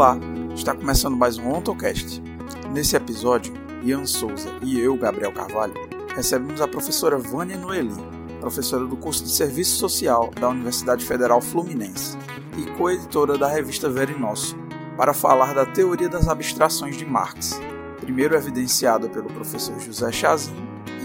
Olá, está começando mais um OntoCast. Nesse episódio, Ian Souza e eu, Gabriel Carvalho, recebemos a professora Vânia Noeli, professora do curso de Serviço Social da Universidade Federal Fluminense e coeditora da revista Verinosso, para falar da teoria das abstrações de Marx, primeiro evidenciada pelo professor José Chazin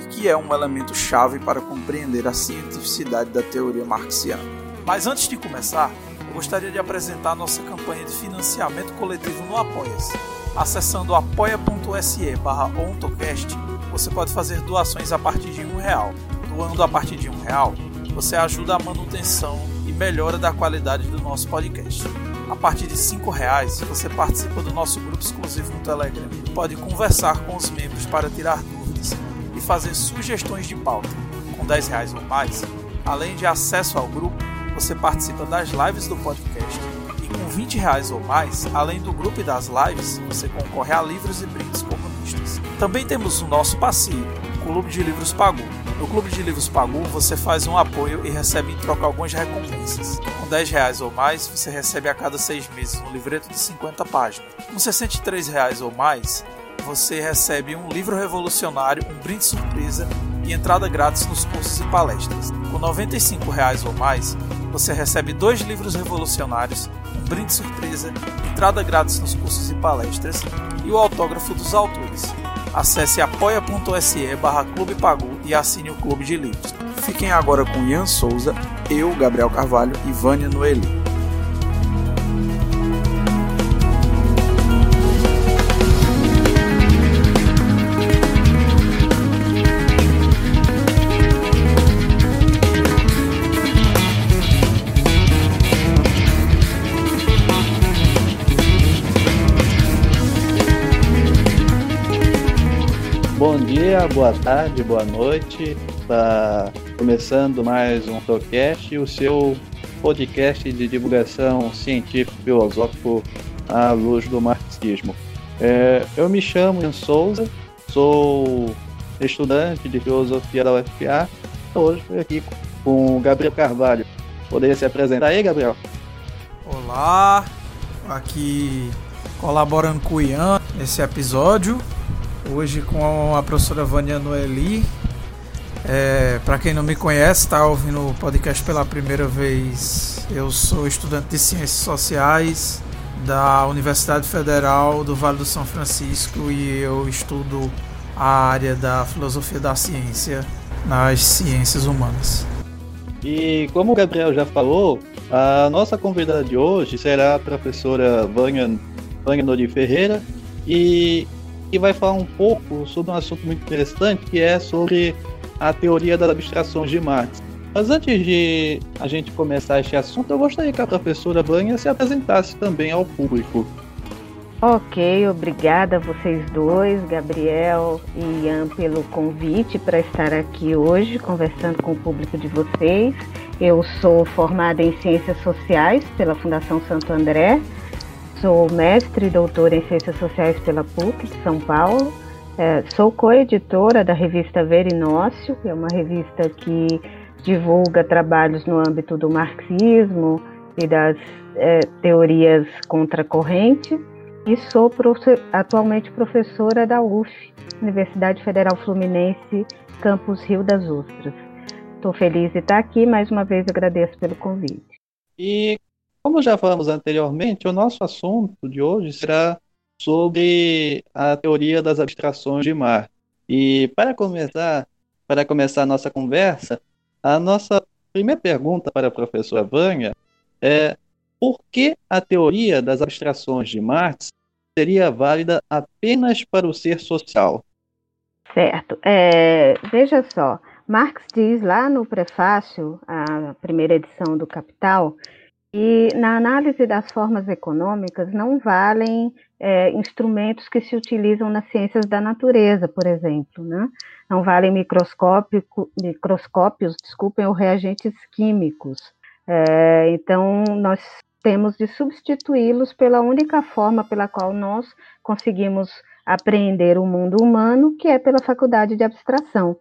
e que é um elemento chave para compreender a cientificidade da teoria marxiana. Mas antes de começar, gostaria de apresentar nossa campanha de financiamento coletivo no Apoia-se. Acessando apoia.se barra ontocast, você pode fazer doações a partir de um real. Doando a partir de um real, você ajuda a manutenção e melhora da qualidade do nosso podcast. A partir de cinco reais, você participa do nosso grupo exclusivo no Telegram e pode conversar com os membros para tirar dúvidas e fazer sugestões de pauta. Com 10 reais ou mais, além de acesso ao grupo, você participa das lives do podcast. E com 20 reais ou mais, além do grupo e das lives, você concorre a livros e brindes comunistas. Também temos o nosso passivo, o Clube de Livros Pagu. No Clube de Livros Pagu, você faz um apoio e recebe em troca algumas recompensas. Com 10 reais ou mais, você recebe a cada seis meses um livreto de 50 páginas. Com 63 reais ou mais, você recebe um livro revolucionário, um brinde surpresa e entrada grátis nos cursos e palestras. Com 95 reais ou mais, você recebe dois livros revolucionários, um brinde surpresa, entrada grátis nos cursos e palestras e o autógrafo dos autores. Acesse apoia.se barra Clube Pagu e assine o Clube de Livros. Fiquem agora com Ian Souza, eu, Gabriel Carvalho e Vânia Noeli. Dia, boa tarde, boa noite. Está começando mais um Tocast, o seu podcast de divulgação científico-filosófico à luz do marxismo. É, eu me chamo Ian Souza, sou estudante de filosofia da UFPA. Hoje estou aqui com o Gabriel Carvalho. Poderia se apresentar aí, Gabriel? Olá, aqui colaborando com o Ian nesse episódio. Hoje com a professora Vânia Noeli. É, Para quem não me conhece, está ouvindo o podcast pela primeira vez. Eu sou estudante de Ciências Sociais da Universidade Federal do Vale do São Francisco e eu estudo a área da filosofia da ciência nas ciências humanas. E como o Gabriel já falou, a nossa convidada de hoje será a professora Vânia, Vânia Nori Ferreira e que vai falar um pouco sobre um assunto muito interessante que é sobre a teoria das abstrações de Marx. Mas antes de a gente começar este assunto, eu gostaria que a professora Vânia se apresentasse também ao público. Ok, obrigada a vocês dois, Gabriel e Ian, pelo convite para estar aqui hoje conversando com o público de vocês. Eu sou formada em Ciências Sociais pela Fundação Santo André, sou mestre e doutora em Ciências Sociais pela PUC de São Paulo, é, sou coeditora da revista Verinócio, que é uma revista que divulga trabalhos no âmbito do marxismo e das é, teorias contracorrentes e sou profe atualmente professora da UF, Universidade Federal Fluminense, Campus Rio das Ostras. Estou feliz de estar aqui, mais uma vez agradeço pelo convite. E como já falamos anteriormente, o nosso assunto de hoje será sobre a teoria das abstrações de Marx. E para começar, para começar a nossa conversa, a nossa primeira pergunta para a professora Vânia é por que a teoria das abstrações de Marx seria válida apenas para o ser social? Certo. É, veja só, Marx diz lá no prefácio, a primeira edição do Capital, que na análise das formas econômicas não valem é, instrumentos que se utilizam nas ciências da natureza, por exemplo, né? Não valem microscópios, desculpem, ou reagentes químicos. É, então, nós temos de substituí-los pela única forma pela qual nós conseguimos apreender o mundo humano, que é pela faculdade de abstração.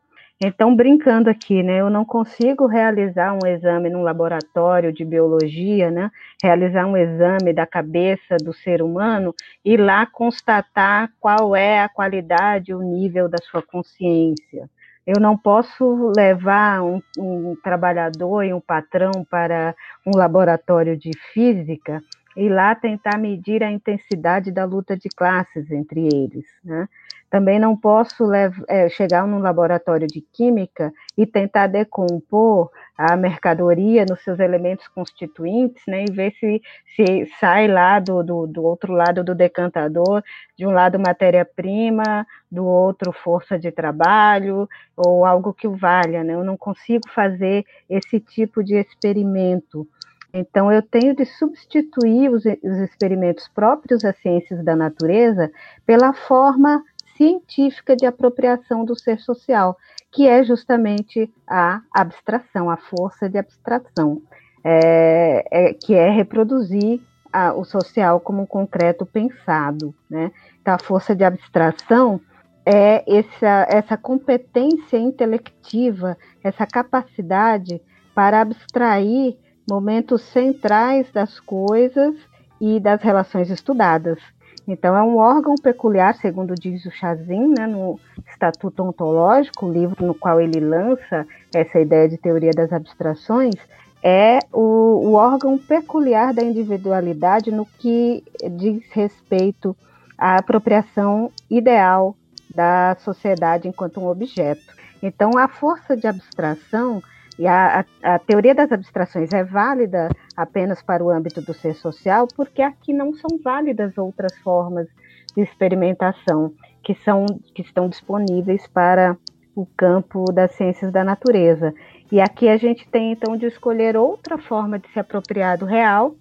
Então, brincando aqui, né, eu não consigo realizar um exame num laboratório de biologia, né, realizar um exame da cabeça do ser humano e lá constatar qual é a qualidade, o nível da sua consciência. Eu não posso levar um, um trabalhador e um patrão para um laboratório de física e lá tentar medir a intensidade da luta de classes entre eles. Né? Também não posso é, chegar num laboratório de química e tentar decompor a mercadoria nos seus elementos constituintes, né, e ver se, se sai lá do, do, do outro lado do decantador, de um lado matéria-prima, do outro força de trabalho, ou algo que o valha. Né? Eu não consigo fazer esse tipo de experimento. Então, eu tenho de substituir os, os experimentos próprios das ciências da natureza pela forma científica de apropriação do ser social, que é justamente a abstração, a força de abstração, é, é, que é reproduzir a, o social como um concreto pensado. Né? Então, a força de abstração é essa, essa competência intelectiva, essa capacidade para abstrair momentos centrais das coisas e das relações estudadas. Então, é um órgão peculiar, segundo diz o Chazin, né, no Estatuto Ontológico, o livro no qual ele lança essa ideia de teoria das abstrações, é o, o órgão peculiar da individualidade no que diz respeito à apropriação ideal da sociedade enquanto um objeto. Então, a força de abstração e a, a, a, teoria das abstrações é válida apenas para o âmbito do ser social, porque aqui não são válidas outras formas de experimentação que, são, que estão disponíveis para o campo das ciências da natureza. E aqui a gente tem então de escolher outra forma de se apropriar do real,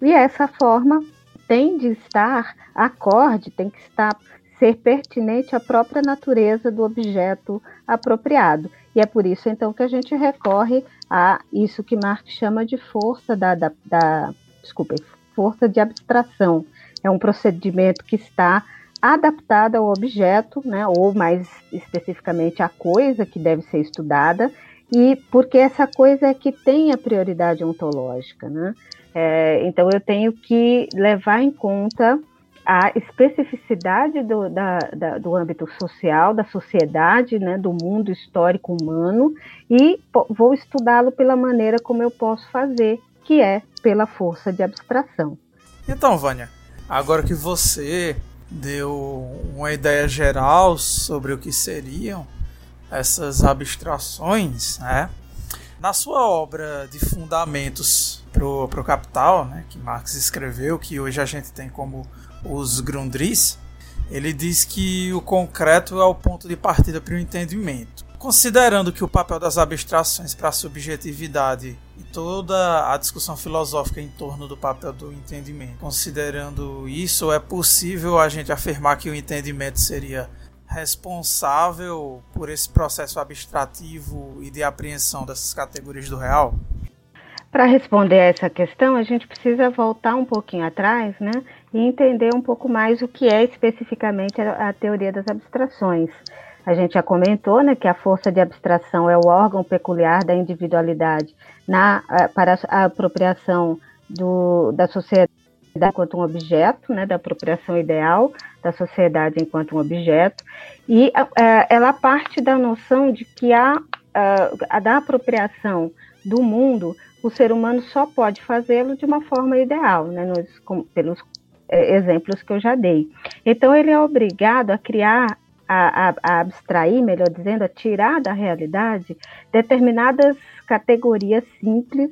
e essa forma tem de estar acorde, tem que estar ser pertinente à própria natureza do objeto apropriado. E é por isso, então, que a gente recorre a isso que Marx chama de força da, da, da desculpa, força de abstração. É um procedimento que está adaptado ao objeto, né, ou mais especificamente à coisa que deve ser estudada, e porque essa coisa é que tem a prioridade ontológica. Né? É, então eu tenho que levar em conta a especificidade do, da, da, do âmbito social, da sociedade, né, do mundo histórico humano, e vou estudá-lo pela maneira como eu posso fazer, que é pela força de abstração. Então, Vânia, agora que você deu uma ideia geral sobre o que seriam essas abstrações, né? Na sua obra de fundamentos para o Capital, né, que Marx escreveu, que hoje a gente tem como os Grundris, ele diz que o concreto é o ponto de partida para o entendimento. Considerando que o papel das abstrações para a subjetividade e toda a discussão filosófica em torno do papel do entendimento, considerando isso, é possível a gente afirmar que o entendimento seria responsável por esse processo abstrativo e de apreensão dessas categorias do real? Para responder a essa questão, a gente precisa voltar um pouquinho atrás né, e entender um pouco mais o que é especificamente a, teoria das abstrações. A gente já comentou né, que a força de abstração é o órgão peculiar da individualidade na, para a apropriação do, da sociedade enquanto um objeto, né, da apropriação ideal da sociedade enquanto um objeto, e ela parte da noção de que a, a, a da apropriação do mundo o ser humano só pode fazê-lo de uma forma ideal, né, nos, com, pelos é, exemplos que eu já dei. Então, ele é obrigado a criar, a, a, a abstrair, melhor dizendo, a tirar da realidade determinadas categorias simples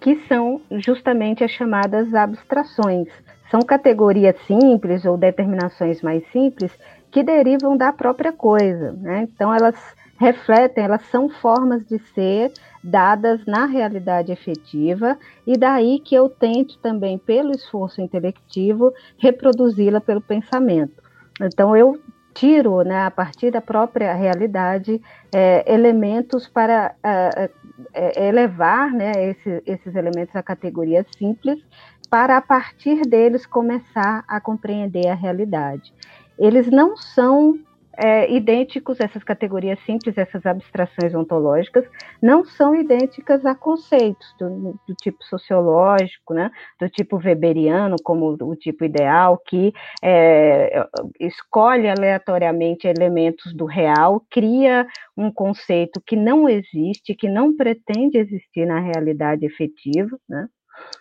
que são justamente as chamadas abstrações. São categorias simples ou determinações mais simples que derivam da própria coisa. Né? Então, elas refletem, elas são formas de ser dadas na realidade efetiva, e daí que eu tento também, pelo esforço intelectivo, reproduzi-la pelo pensamento. Então, eu tiro, né, a partir da própria realidade, é, elementos para é, é, elevar né, esse, esses elementos a categorias simples, para a partir deles começar a compreender a realidade. Eles não são é, idênticos, essas categorias simples, essas abstrações ontológicas, não são idênticas a conceitos do, do, tipo sociológico, né, do tipo weberiano, como o tipo ideal, que é, escolhe aleatoriamente elementos do real, cria um conceito que não existe, que não pretende existir na realidade efetiva, né,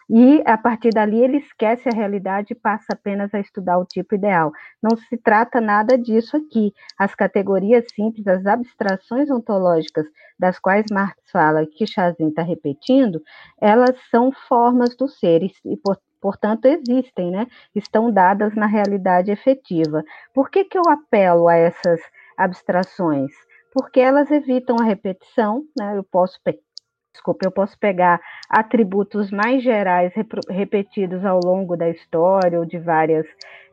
e a partir dali ele esquece a realidade e passa apenas a estudar o tipo ideal. Não se trata nada disso aqui. As categorias simples, as abstrações ontológicas das quais Marx fala que Chazin está repetindo, elas são formas do ser e, portanto, existem, né? estão dadas na realidade efetiva. Por que, que eu apelo a essas abstrações? Porque elas evitam a repetição, né? eu posso desculpa, eu posso pegar atributos mais gerais repetidos ao longo da história ou de várias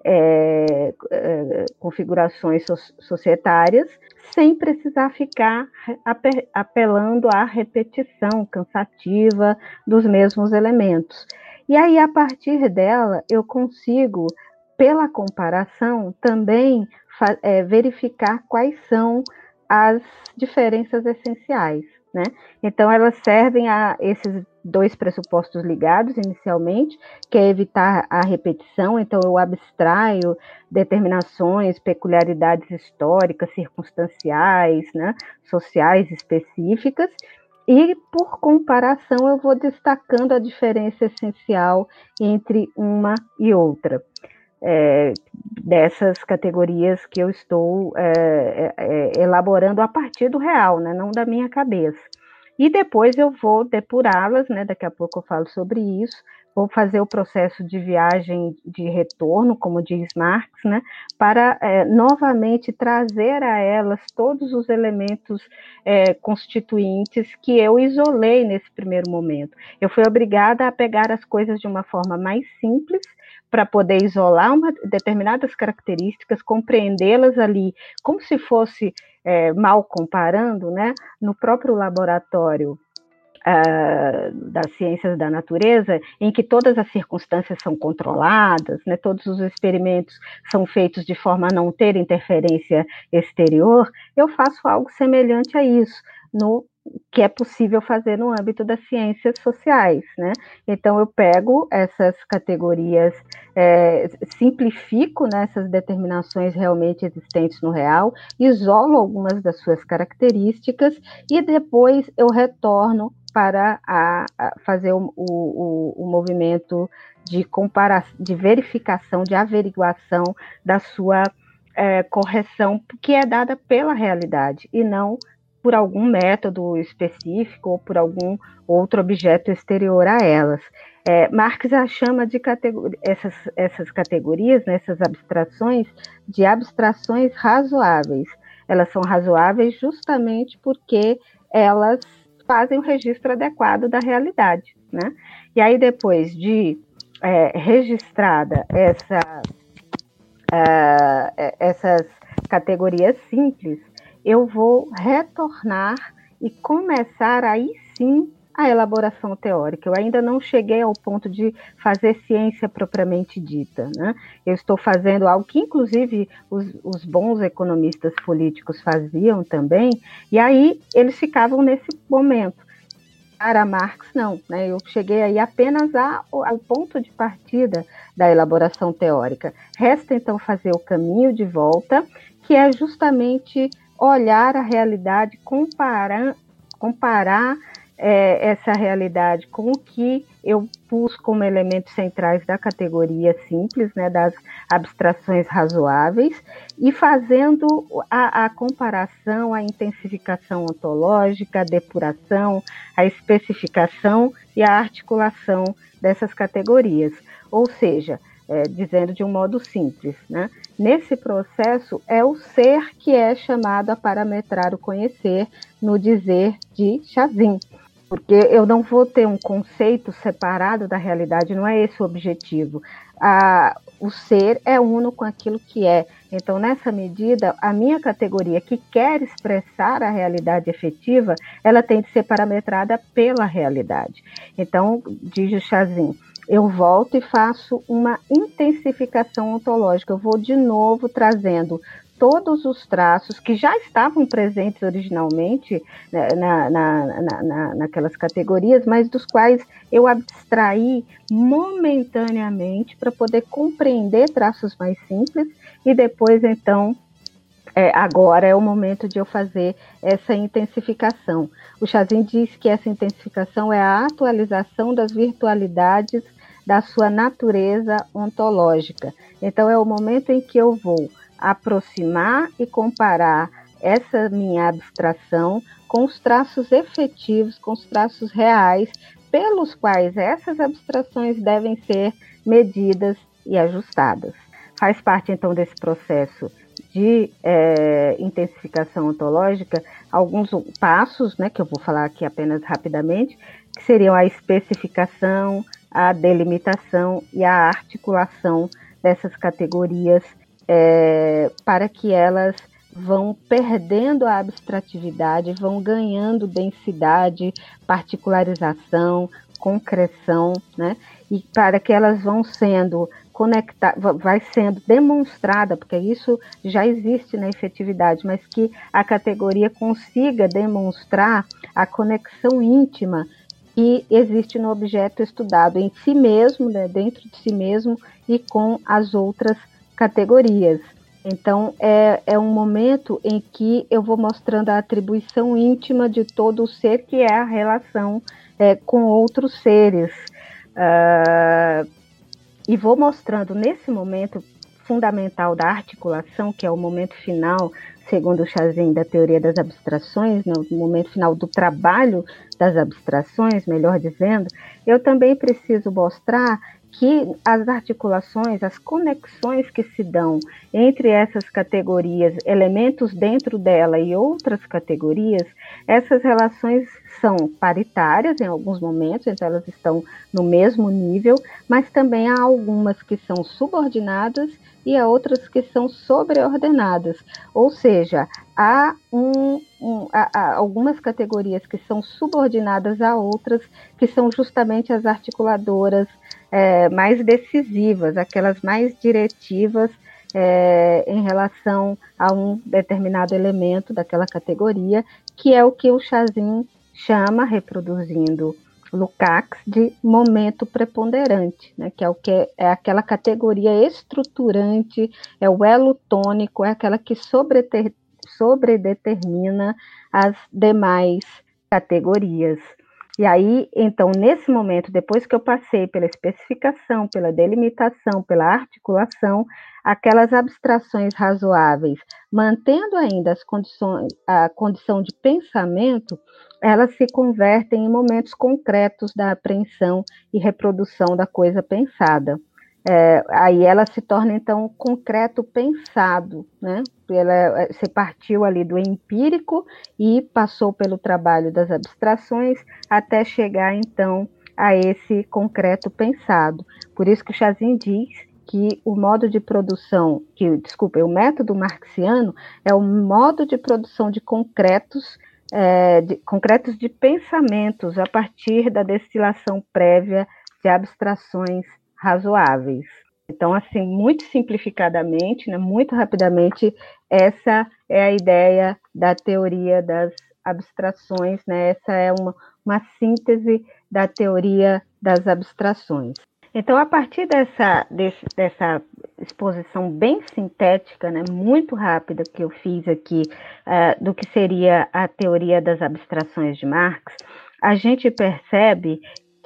é, é, configurações so societárias, sem precisar ficar apelando à repetição cansativa dos mesmos elementos. E aí, a partir dela, eu consigo, pela comparação, também é, verificar quais são as diferenças essenciais. Né? Então, elas servem a esses dois pressupostos ligados inicialmente, que é evitar a repetição, então eu abstraio determinações, peculiaridades históricas, circunstanciais, né, sociais específicas, e por comparação eu vou destacando a diferença essencial entre uma e outra é, dessas categorias que eu estou é, é, é, elaborando a partir do real, né, não da minha cabeça. E depois eu vou depurá-las, né, daqui a pouco eu falo sobre isso, vou fazer o processo de viagem de retorno, como diz Marx, né, para é, novamente trazer a elas todos os elementos é, constituintes que eu isolei nesse primeiro momento. Eu fui obrigada a pegar as coisas de uma forma mais simples para poder isolar uma, determinadas características, compreendê-las ali, como se fosse é, mal comparando, né, no próprio laboratório uh, das ciências da natureza, em que todas as circunstâncias são controladas, né, todos os experimentos são feitos de forma a não ter interferência exterior, eu faço algo semelhante a isso no que é possível fazer no âmbito das ciências sociais, né? Então eu pego essas categorias, é, simplifico nessas né, determinações realmente existentes no real, isolo algumas das suas características e depois eu retorno para a, a fazer o, o, o, movimento de comparação, de verificação, de averiguação da sua é, correção, que é dada pela realidade e não por algum método específico ou por algum outro objeto exterior a elas. É, Marx a chama de essas, essas categorias, né, essas abstrações, de abstrações razoáveis. Elas são razoáveis justamente porque elas fazem o registro adequado da realidade. Né? E aí, depois de é, registrada essa, uh, essas categorias simples, eu vou retornar e começar aí sim a elaboração teórica. Eu ainda não cheguei ao ponto de fazer ciência propriamente dita. Né? Eu estou fazendo algo que, inclusive, os, os, bons economistas políticos faziam também, e aí eles ficavam nesse momento. Para Marx, não. Né? Eu cheguei aí apenas a, ao ponto de partida da elaboração teórica. Resta, então, fazer o caminho de volta, que é justamente olhar a realidade, comparar, comparar é, essa realidade com o que eu pus como elementos centrais da categoria simples, né, das abstrações razoáveis, e fazendo a, a comparação, a intensificação ontológica, a depuração, a especificação e a articulação dessas categorias. Ou seja, é, dizendo de um modo simples. Né? Nesse processo, é o ser que é chamado a parametrar o conhecer no dizer de Chazin. Porque eu não vou ter um conceito separado da realidade, não é esse o objetivo. A, o ser é uno com aquilo que é. Então, nessa medida, a minha categoria que quer expressar a realidade efetiva, ela tem de ser parametrada pela realidade. Então, diz o Chazin, eu volto e faço uma intensificação ontológica. Eu vou de novo trazendo todos os traços que já estavam presentes originalmente né, na, na, na, naquelas categorias, mas dos quais eu abstraí momentaneamente para poder compreender traços mais simples e depois, então, é, agora é o momento de eu fazer essa intensificação. O Chazin diz que essa intensificação é a atualização das virtualidades da sua natureza ontológica. Então, é o momento em que eu vou aproximar e comparar essa minha abstração com os traços efetivos, com os traços reais, pelos quais essas abstrações devem ser medidas e ajustadas. Faz parte, então, desse processo de é, intensificação ontológica alguns passos, né, que eu vou falar aqui apenas rapidamente, que seriam a especificação, a delimitação e a articulação dessas categorias é, para que elas vão perdendo a abstratividade, vão ganhando densidade, particularização, concreção, né? E para que elas vão sendo conectar, vai sendo demonstrada, porque isso já existe na efetividade, mas que a categoria consiga demonstrar a conexão íntima que existe no objeto estudado em si mesmo, né, dentro de si mesmo e com as outras categorias. Então, é, é um momento em que eu vou mostrando a atribuição íntima de todo o ser, que é a relação é, com outros seres. Uh, e vou mostrando nesse momento fundamental da articulação, que é o momento final, segundo o Chazin, da teoria das abstrações, no momento final do trabalho das abstrações, melhor dizendo, eu também preciso mostrar que as articulações, as conexões que se dão entre essas categorias, elementos dentro dela e outras categorias, essas relações são paritárias em alguns momentos, então elas estão no mesmo nível, mas também há algumas que são subordinadas e há outras que são sobreordenadas. Ou seja, há, um, um, há, há algumas categorias que são subordinadas a outras, que são justamente as articuladoras é, mais decisivas, aquelas mais diretivas é, em relação a um determinado elemento daquela categoria, que é o que o Chazin chama, reproduzindo Lukács, de momento preponderante, né, que é o que é, é aquela categoria estruturante, é o elo tônico, é aquela que sobredetermina as demais categorias. E aí, então, nesse momento, depois que eu passei pela especificação, pela delimitação, pela articulação, aquelas abstrações razoáveis, mantendo ainda as condições, a condição de pensamento, elas se convertem em momentos concretos da apreensão e reprodução da coisa pensada. É, aí ela se torna então concreto pensado, né? Ela se partiu ali do empírico e passou pelo trabalho das abstrações até chegar então a esse concreto pensado. Por isso que o Chazin diz que o modo de produção, que desculpa, o método marxiano é o modo de produção de concretos é, de, concretos de pensamentos a partir da destilação prévia de abstrações razoáveis. Então, assim, muito simplificadamente, né, muito rapidamente, essa é a ideia da teoria das abstrações, né? Essa é uma, uma síntese da teoria das abstrações. Então, a partir dessa, desse, dessa exposição bem sintética, né, muito rápida que eu fiz aqui, uh, do que seria a teoria das abstrações de Marx, a gente percebe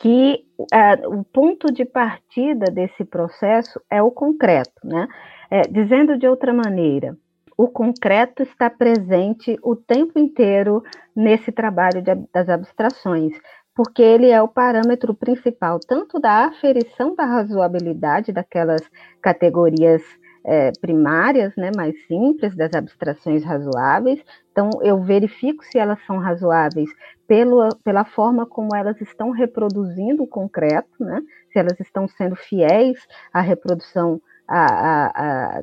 que uh, o ponto de partida desse processo é o concreto, né? É, dizendo de outra maneira, o concreto está presente o tempo inteiro nesse trabalho de, das abstrações, porque ele é o parâmetro principal tanto da aferição da razoabilidade daquelas categorias é, primárias, né, mais simples, das abstrações razoáveis. Então, eu verifico se elas são razoáveis pelo, pela forma como elas estão reproduzindo o concreto, né, se elas estão sendo fiéis à reprodução a, a, a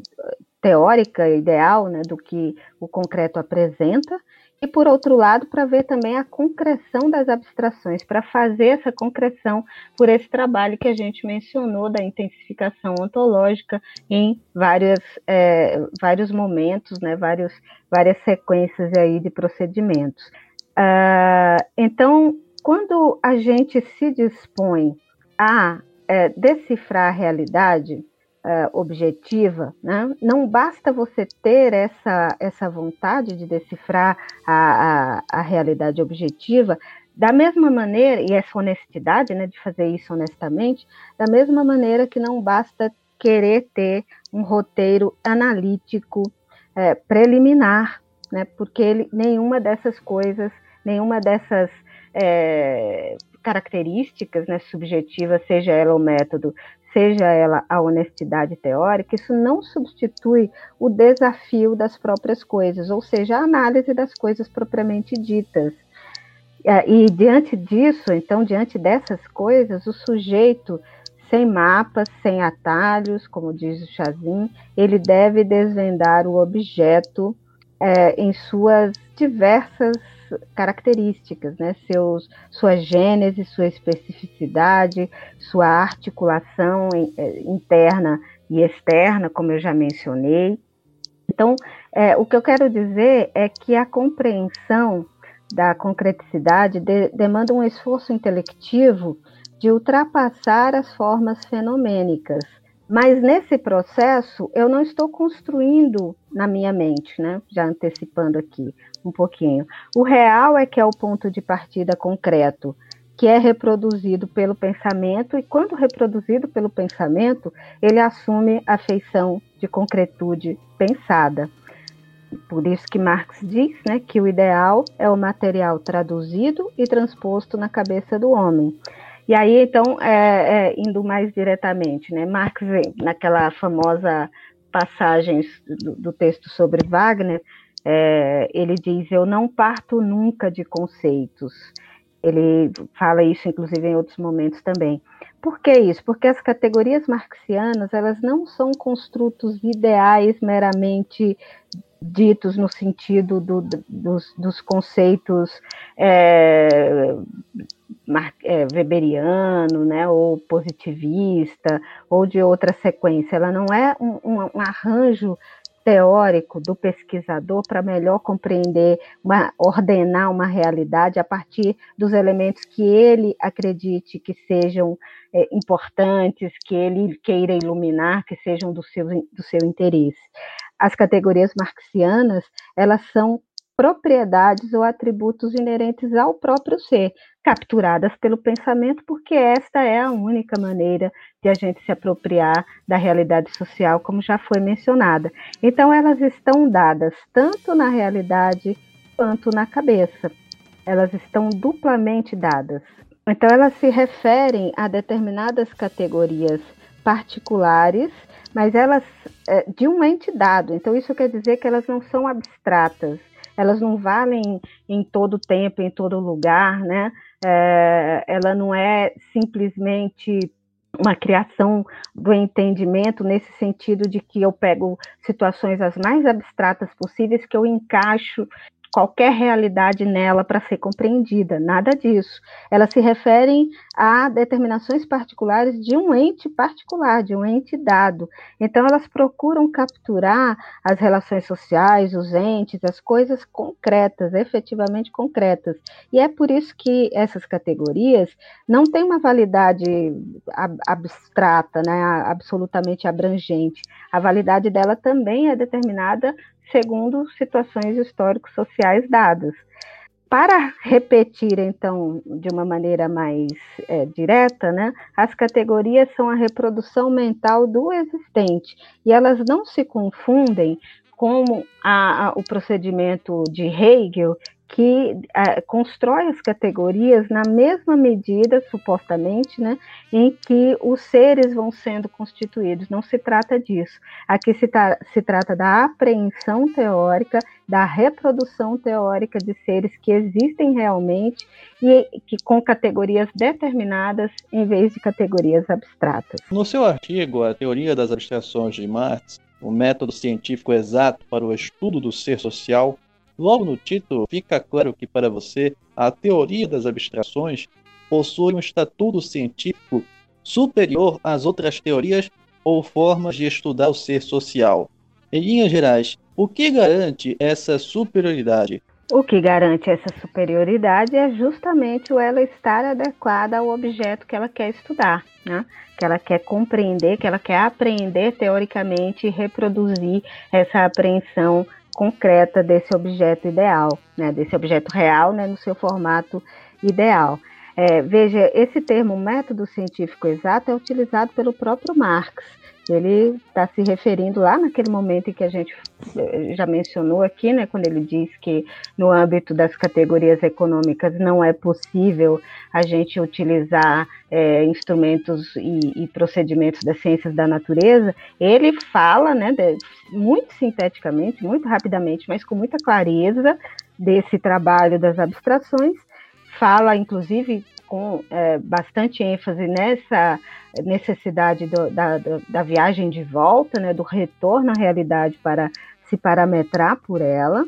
teórica ideal né, do que o concreto apresenta. E por outro lado, para ver também a concreção das abstrações, para fazer essa concreção por esse trabalho que a gente mencionou da intensificação ontológica em várias, é, vários momentos, né, vários, várias sequências aí de procedimentos. Uh, então, quando a gente se dispõe a é, decifrar a realidade, uh, objetiva, né? não basta você ter essa, essa vontade de decifrar a, a, a realidade objetiva, da mesma maneira, e essa honestidade, né, de fazer isso honestamente, da mesma maneira que não basta querer ter um roteiro analítico é, preliminar, né, porque ele, nenhuma dessas coisas, nenhuma dessas é, características né, subjetivas, seja ela o método, seja ela a honestidade teórica, isso não substitui o desafio das próprias coisas, ou seja, a análise das coisas propriamente ditas. É, e diante disso, então, diante dessas coisas, o sujeito sem mapas, sem atalhos, como diz o Chazin, ele deve desvendar o objeto é, em suas diversas características, né? Seus, sua gênese, sua especificidade, sua articulação é, interna e externa, como eu já mencionei. Então, é, o que eu quero dizer é que a compreensão da concreticidade de, demanda um esforço intelectivo de ultrapassar as formas fenomênicas mas nesse processo, eu não estou construindo na minha mente, né? Já antecipando aqui um pouquinho. O real é que é o ponto de partida concreto, que é reproduzido pelo pensamento, e quando reproduzido pelo pensamento, ele assume a feição de concretude pensada. Por isso que Marx diz né, que o ideal é o material traduzido e transposto na cabeça do homem. E aí, então, é, é, indo mais diretamente, né, Marx, naquela famosa passagem do, do texto sobre Wagner, é, ele diz: Eu não parto nunca de conceitos. Ele fala isso, inclusive, em outros momentos também. Por que isso? Porque as categorias marxianas elas não são construtos ideais meramente ditos no sentido do, dos, dos, conceitos é, é, weberiano, né, ou positivista, ou de outra sequência. Ela não é um, um, um arranjo teórico do pesquisador para melhor compreender, uma, ordenar uma realidade a partir dos elementos que ele acredite que sejam é, importantes, que ele queira iluminar, que sejam do seu, do seu interesse. As categorias marxianas, elas são propriedades ou atributos inerentes ao próprio ser, capturadas pelo pensamento, porque esta é a única maneira de a gente se apropriar da realidade social, como já foi mencionada. Então, elas estão dadas tanto na realidade quanto na cabeça. Elas estão duplamente dadas. Então, elas se referem a determinadas categorias particulares, mas elas é, de um ente dado. Então, isso quer dizer que elas não são abstratas elas não valem em todo tempo, em todo lugar, né? É, ela não é simplesmente uma criação do entendimento nesse sentido de que eu pego situações as mais abstratas possíveis que eu encaixo qualquer realidade nela para ser compreendida, nada disso. Elas se referem a determinações particulares de um ente particular, de um ente dado. Então, elas procuram capturar as relações sociais, os entes, as coisas concretas, efetivamente concretas. E é por isso que essas categorias não têm uma validade abstrata, né, absolutamente abrangente. A validade dela também é determinada segundo situações históricos sociais dadas. Para repetir, então, de uma maneira mais é, direta, né, as categorias são a reprodução mental do existente e elas não se confundem com a, a, o procedimento de Hegel, que uh, constrói as categorias na mesma medida, supostamente, né, em que os seres vão sendo constituídos. Não se trata disso. Aqui se, tra se trata da apreensão teórica, da reprodução teórica de seres que existem realmente e que com categorias determinadas em vez de categorias abstratas. No seu artigo, A Teoria das Abstrações de Marx, o método científico exato para o estudo do ser social, Logo no título, fica claro que para você a teoria das abstrações possui um estatuto científico superior às outras teorias ou formas de estudar o ser social. Em linhas gerais, o que garante essa superioridade? O que garante essa superioridade é justamente o ela estar adequada ao objeto que ela quer estudar, né? que ela quer compreender, que ela quer aprender teoricamente e reproduzir essa apreensão concreta desse objeto ideal, né? desse objeto real né? no seu formato ideal. É, veja, esse termo método científico exato é utilizado pelo próprio Marx ele está se referindo lá naquele momento em que a gente eh, já mencionou aqui, né, quando ele diz que no âmbito das categorias econômicas não é possível a gente utilizar é, instrumentos e, e, procedimentos das ciências da natureza, ele fala, né, de, muito sinteticamente, muito rapidamente, mas com muita clareza desse trabalho das abstrações, fala inclusive com é, bastante ênfase nessa necessidade do, da, da viagem de volta, né, do retorno à realidade para se parametrar por ela,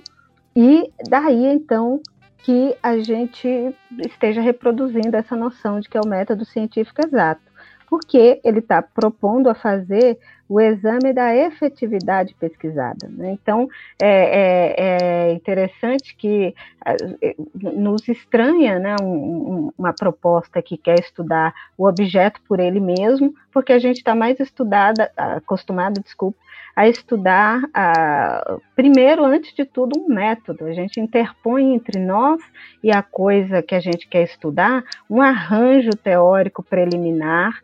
e daí então que a gente esteja reproduzindo essa noção de que é o método científico exato, porque ele está propondo a fazer o exame da efetividade pesquisada. Né? Então, é, é, é, interessante que é, nos estranha né, um, uma proposta que quer estudar o objeto por ele mesmo, porque a gente está mais estudada, acostumado, desculpa, a estudar, a, primeiro, antes de tudo, um método. A gente interpõe entre nós e a coisa que a gente quer estudar um arranjo teórico preliminar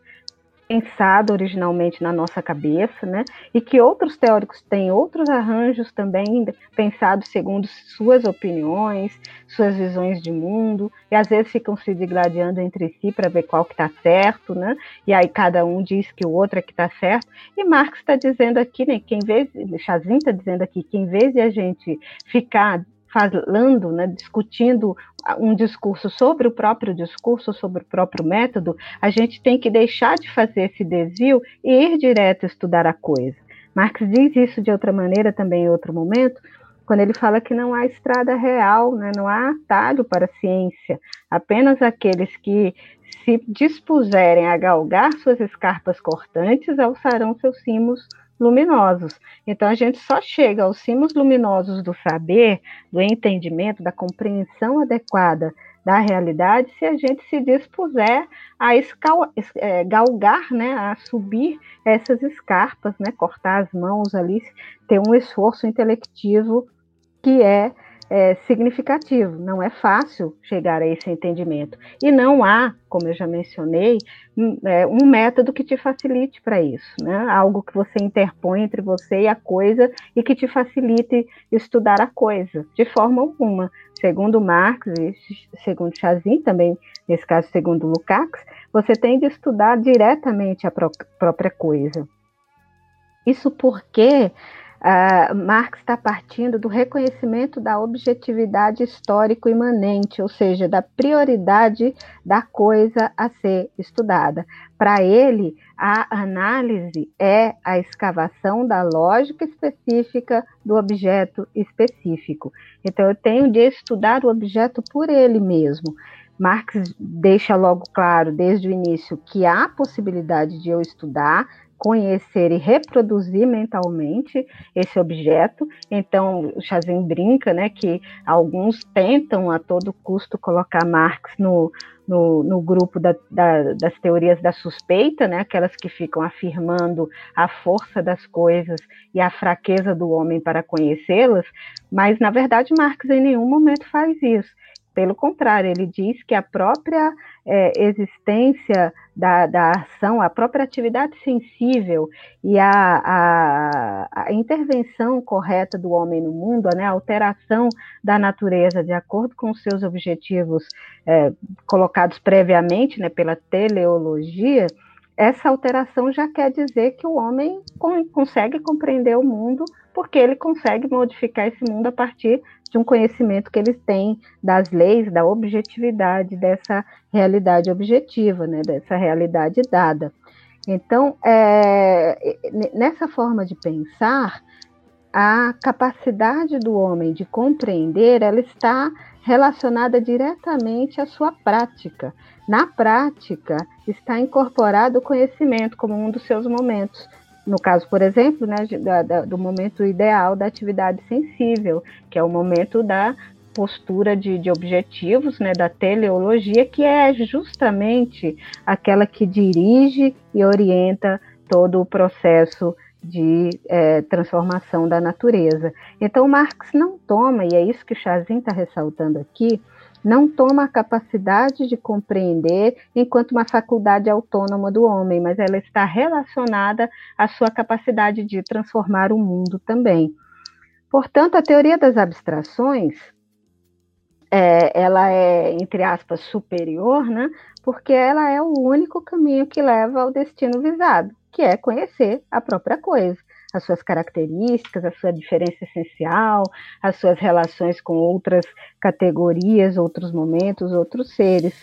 pensado originalmente na nossa cabeça, né? E que outros teóricos têm outros arranjos também pensados segundo suas opiniões, suas visões de mundo, e às vezes ficam se digladiando entre si para ver qual que está certo, né? E aí cada um diz que o outro é que está certo. E Marx está dizendo aqui, né? Que em vez, Chazin está dizendo aqui que em vez de a gente ficar falando, né, discutindo um discurso sobre o próprio discurso, sobre o próprio método, a gente tem que deixar de fazer esse desvio e ir direto estudar a coisa. Marx diz isso de outra maneira também em outro momento, quando ele fala que não há estrada real, né, não há atalho para a ciência, apenas aqueles que se dispuserem a galgar suas escarpas cortantes alçarão seus cimos luminosos. Então a gente só chega aos cimos luminosos do saber, do entendimento, da compreensão adequada da realidade se a gente se dispuser a escal, é, galgar, né, a subir essas escarpas, né, cortar as mãos ali, ter um esforço intelectivo que é é, significativo. Não é fácil chegar a esse entendimento. E não há, como eu já mencionei, um, é, um método que te facilite para isso, né? Algo que você interpõe entre você e a coisa e que te facilite estudar a coisa, de forma alguma. Segundo Marx e segundo Chazin, também nesse caso segundo Lukács, você tem de estudar diretamente a pró própria coisa. Isso porque Uh, Marx está partindo do reconhecimento da objetividade histórico imanente, ou seja, da prioridade da coisa a ser estudada. Para ele, a análise é a escavação da lógica específica do objeto específico. Então, eu tenho de estudar o objeto por ele mesmo. Marx deixa logo claro desde o início que há possibilidade de eu estudar, conhecer e reproduzir mentalmente esse objeto. Então, o Chazin brinca né, que alguns tentam a todo custo colocar Marx no, no, no grupo da, da, das teorias da suspeita, né, aquelas que ficam afirmando a força das coisas e a fraqueza do homem para conhecê-las, mas, na verdade, Marx em nenhum momento faz isso. Pelo contrário, ele diz que a própria é, existência da, da, ação, a própria atividade sensível e a, a, a, intervenção correta do homem no mundo, né, a alteração da natureza de acordo com os seus objetivos é, colocados previamente né, pela teleologia, essa alteração já quer dizer que o homem consegue compreender o mundo porque ele consegue modificar esse mundo a partir de um conhecimento que eles têm das leis, da objetividade dessa realidade objetiva, né, dessa realidade dada. Então, é, nessa forma de pensar, a capacidade do homem de compreender, ela está relacionada diretamente à sua prática. Na prática, está incorporado o conhecimento como um dos seus momentos. No caso, por exemplo, né, da, da, do momento ideal da atividade sensível, que é o momento da postura de, de objetivos, né, da teleologia, que é justamente aquela que dirige e orienta todo o processo de é, transformação da natureza. Então, Marx não toma, e é isso que Chazin está ressaltando aqui, não toma a capacidade de compreender enquanto uma faculdade autônoma do homem, mas ela está relacionada à sua capacidade de transformar o mundo também. Portanto, a teoria das abstrações, é, ela é, entre aspas, superior, né? porque ela é o único caminho que leva ao destino visado que é conhecer a própria coisa, as suas características, a sua diferença essencial, as suas relações com outras categorias, outros momentos, outros seres.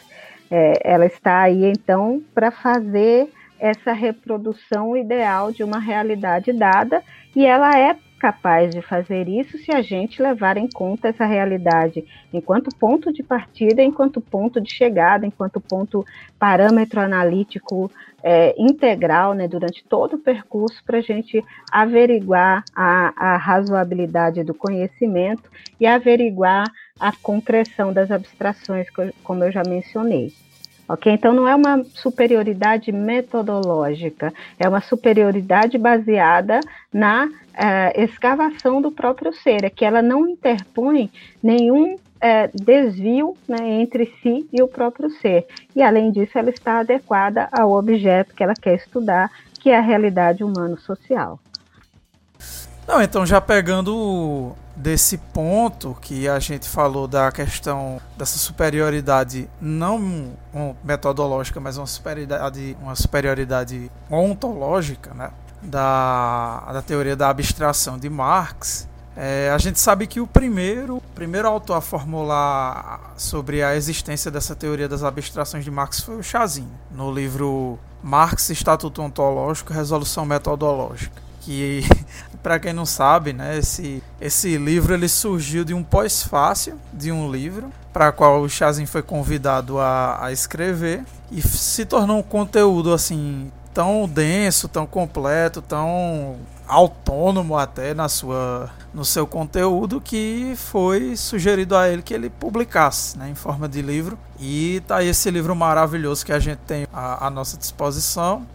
É, ela está aí, então, para fazer essa reprodução ideal de uma realidade dada, e ela é capaz de fazer isso se a gente levar em conta essa realidade enquanto ponto de partida, enquanto ponto de chegada, enquanto ponto parâmetro analítico é, integral né, durante todo o percurso para a gente averiguar a, a razoabilidade do conhecimento e averiguar a concreção das abstrações, como eu já mencionei. Ok? Então não é uma superioridade metodológica, é uma superioridade baseada na uh, escavação do próprio ser, é que ela não interpõe nenhum uh, desvio né, entre si e o próprio ser. E além disso, ela está adequada ao objeto que ela quer estudar, que é a realidade humano-social. Não, então já pegando desse ponto que a gente falou da questão dessa superioridade não metodológica, mas uma superioridade, uma superioridade ontológica, né? Da, da teoria da abstração de Marx, é, a gente sabe que o primeiro, primeiro autor a formular sobre a existência dessa teoria das abstrações de Marx foi o Chazin, no livro Marx, Estatuto Ontológico, Resolução Metodológica que para quem não sabe, né, esse, esse livro ele surgiu de um pós-fácil de um livro para qual o Chazin foi convidado a, a escrever e se tornou um conteúdo assim tão denso, tão completo, tão autônomo até na sua no seu conteúdo que foi sugerido a ele que ele publicasse né, em forma de livro. E tá aí esse livro maravilhoso que a gente tem à, à nossa disposição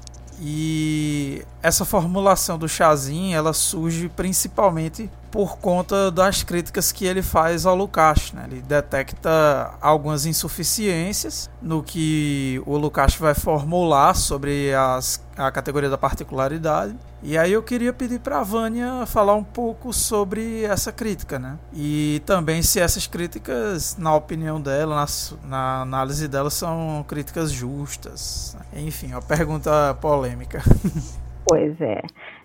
e essa formulação do Chazin, ela surge principalmente por conta das críticas que ele faz ao Lukács. Né? Ele detecta algumas insuficiências no que o Lukács vai formular sobre as, a categoria da particularidade. E aí eu queria pedir para a Vânia falar um pouco sobre essa crítica, né? E também se essas críticas, na opinião dela, na, na análise dela, são críticas justas. Enfim, uma pergunta polêmica. Pois é.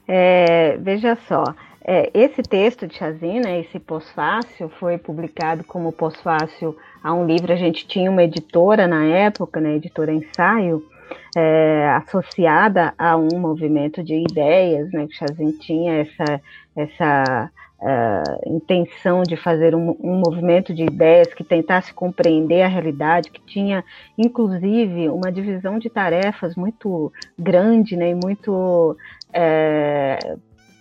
é veja só, é, esse texto de Chazin, né, esse pós-fácil, foi publicado como pós-fácil a um livro. A gente tinha uma editora na época, né, editora Ensaio, é, associada a um movimento de ideias, né, que Chazin tinha essa, essa uh, intenção de fazer um, um, movimento de ideias que tentasse compreender a realidade, que tinha, inclusive, uma divisão de tarefas muito grande né, e muito é,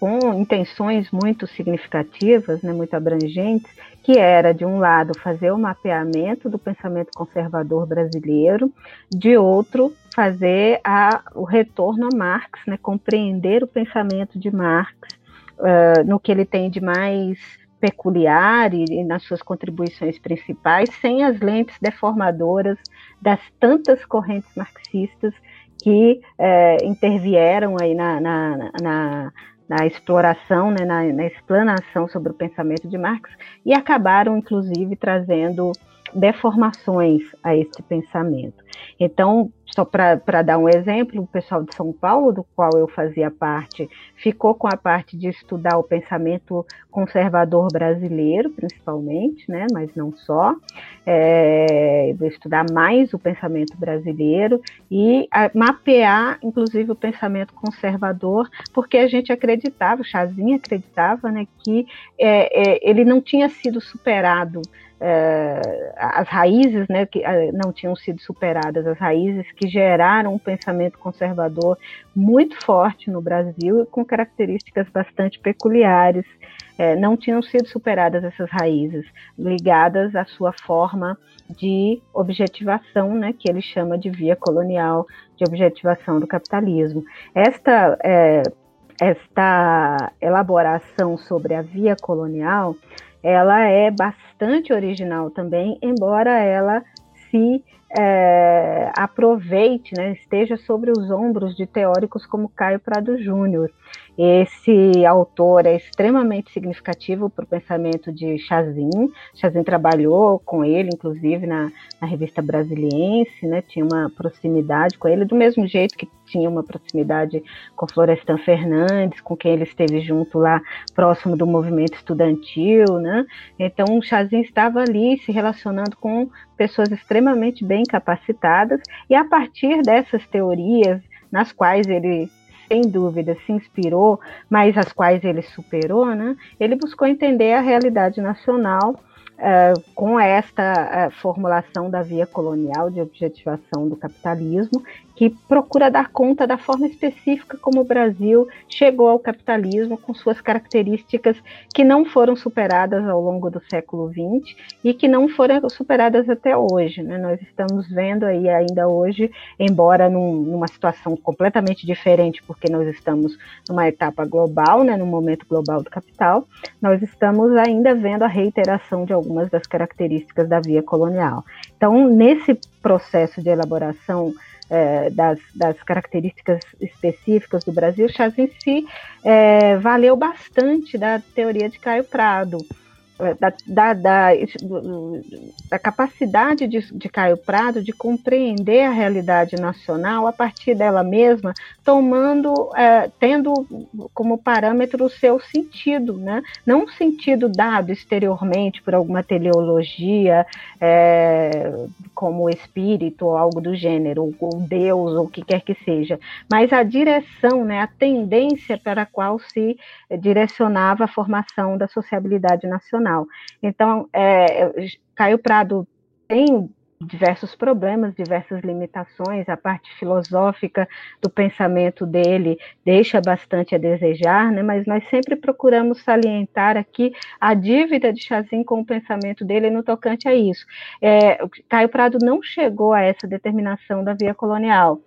com intenções muito significativas, né, muito abrangentes, que era, de um lado, fazer o mapeamento do pensamento conservador brasileiro, de outro, fazer a, o retorno a Marx, né, compreender o pensamento de Marx uh, no que ele tem de mais peculiar e, e, nas suas contribuições principais, sem as lentes deformadoras das tantas correntes marxistas que uh, intervieram aí na, na, na na exploração, né, na, na, explanação sobre o pensamento de Marx, e acabaram, inclusive, trazendo deformações a esse pensamento. Então, só para dar um exemplo, o pessoal de São Paulo, do qual eu fazia parte, ficou com a parte de estudar o pensamento conservador brasileiro, principalmente, né, mas não só, é, estudar mais o pensamento brasileiro e a, mapear, inclusive, o pensamento conservador, porque a gente acreditava, o Chazinho acreditava, né, que é, é, ele não tinha sido superado é, as raízes né, que é, não tinham sido superadas, as raízes que geraram um pensamento conservador muito forte no Brasil e com características bastante peculiares. É, não tinham sido superadas essas raízes, ligadas à sua forma de objetivação, né, que ele chama de via colonial de objetivação do capitalismo. Esta, esta elaboração sobre a via colonial ela é bastante original também, embora ela se é, aproveite, né, esteja sobre os ombros de teóricos como Caio Prado Júnior. Esse autor é extremamente significativo para o pensamento de Chazin. Chazin trabalhou com ele, inclusive, na, na, revista Brasiliense, né? tinha uma proximidade com ele, do mesmo jeito que tinha uma proximidade com Florestan Fernandes, com quem ele esteve junto lá, próximo do movimento estudantil. Né? Então, Chazin estava ali se relacionando com pessoas extremamente bem capacitadas, e a partir dessas teorias, nas quais ele sem dúvida se inspirou, mas as quais ele superou, né? Ele buscou entender a realidade nacional uh, com esta uh, formulação da via colonial de objetivação do capitalismo que procura dar conta da forma específica como o Brasil chegou ao capitalismo, com suas características que não foram superadas ao longo do século XX e que não foram superadas até hoje. Né? Nós estamos vendo aí ainda hoje, embora num, numa situação completamente diferente, porque nós estamos numa etapa global, né, no momento global do capital, nós estamos ainda vendo a reiteração de algumas das características da via colonial. Então, nesse processo de elaboração é, das, das, características específicas do Brasil, Chazin se é, valeu bastante da teoria de Caio Prado. É, da, da, da, da, capacidade de, de Caio Prado de compreender a realidade nacional a partir dela mesma, tomando, é, tendo como parâmetro o seu sentido, né? não um sentido dado exteriormente por alguma teleologia, é, como espírito ou algo do gênero, ou, Deus, ou o que quer que seja, mas a direção, né, a tendência para a qual se direcionava a formação da sociabilidade nacional. Então, é, Caio Prado tem diversos problemas, diversas limitações, a parte filosófica do pensamento dele deixa bastante a desejar, né? mas nós sempre procuramos salientar aqui a dívida de Chazin com o pensamento dele no tocante a isso. É, Caio Prado não chegou a essa determinação da via colonial,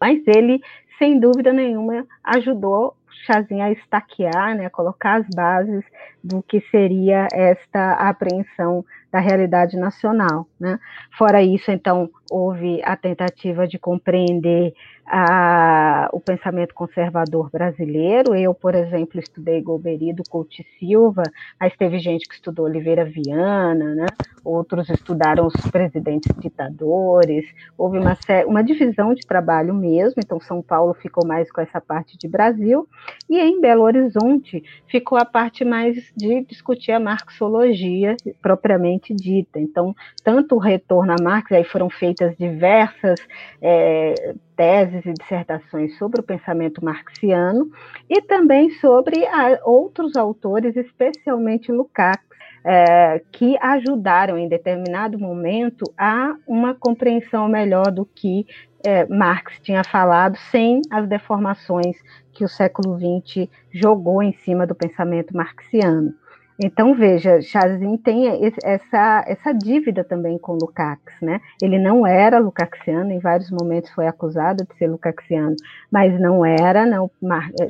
mas ele, sem dúvida nenhuma, ajudou Chazin a estaquear, né, a colocar as bases do que seria esta apreensão da realidade nacional. Né? Fora isso, então, houve a tentativa de compreender a, o pensamento conservador brasileiro. Eu, por exemplo, estudei Golbery do Couto Silva, mas teve gente que estudou Oliveira Viana, né? outros estudaram os presidentes ditadores. Houve uma, uma divisão de trabalho mesmo, então São Paulo ficou mais com essa parte de Brasil, e em Belo Horizonte ficou a parte mais de discutir a marxologia propriamente dita. Então, tanto o retorno a Marx, aí foram feitas diversas é, teses e dissertações sobre o pensamento marxiano e também sobre a, outros autores, especialmente Lukács, é, que ajudaram em determinado momento a uma compreensão melhor do que é, Marx tinha falado, sem as deformações que o século XX jogou em cima do pensamento marxiano. Então, veja, Chazin tem essa, essa dívida também com Lukács, né? Ele não era lucaxiano, em vários momentos foi acusado de ser lucaxiano, mas não era, não,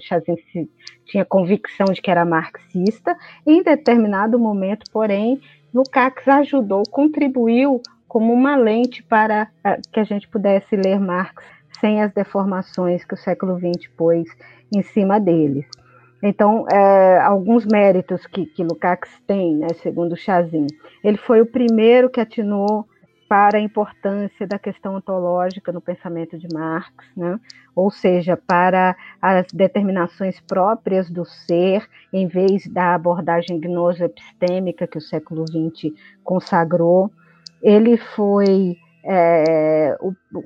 Chazin tinha convicção de que era marxista, em determinado momento, porém, Lukács ajudou, contribuiu como uma lente para eh, que a gente pudesse ler Marx sem as deformações que o século XX pôs em cima deles. Então, é, alguns méritos que, que Lukács tem, né, segundo Chazin. Ele foi o primeiro que atinou para a importância da questão ontológica no pensamento de Marx, né? ou seja, para as determinações próprias do ser, em vez da abordagem gnoso-epistêmica que o século XX consagrou. Ele foi é,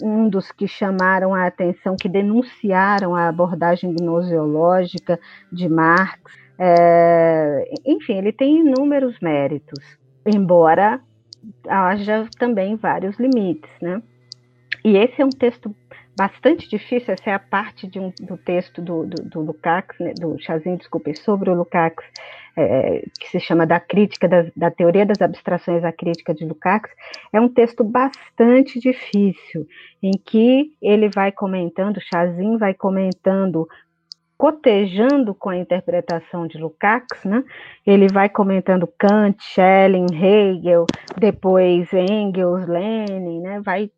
um dos que chamaram a atenção, que denunciaram a abordagem gnoseológica de Marx. É, enfim, ele tem inúmeros méritos, embora haja também vários limites, né? E esse é um texto bastante difícil, essa é a parte de um, do texto do, do, do Lukács, né, do Chazin, desculpe, sobre o Lukács, é, que se chama da crítica, das, da teoria das abstrações à crítica de Lukács, é um texto bastante difícil, em que ele vai comentando, Chazin vai comentando cotejando com a interpretação de Lukács, né? Ele vai comentando Kant, Schelling, Hegel, depois Engels, Lenin, né? Vai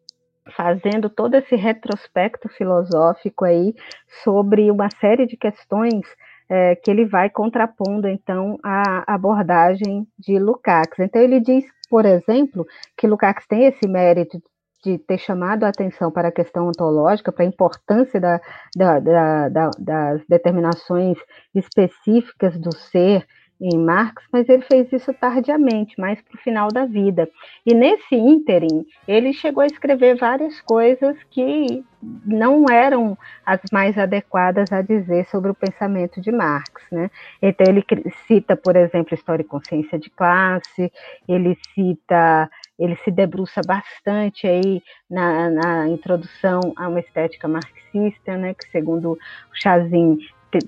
fazendo todo esse retrospecto filosófico aí sobre uma série de questões é, que ele vai contrapondo então a abordagem de Lukács. Então ele diz, por exemplo, que Lukács tem esse mérito de ter chamado a atenção para a questão ontológica, para a importância da, da, da, das determinações específicas do ser em Marx, mas ele fez isso tardiamente, mais para o final da vida. E nesse ínterim, ele chegou a escrever várias coisas que não eram as mais adequadas a dizer sobre o pensamento de Marx. Né? Então, ele cita, por exemplo, História e Consciência de Classe, ele cita ele se debruça bastante aí na, na, introdução a uma estética marxista, né, que segundo o Chazin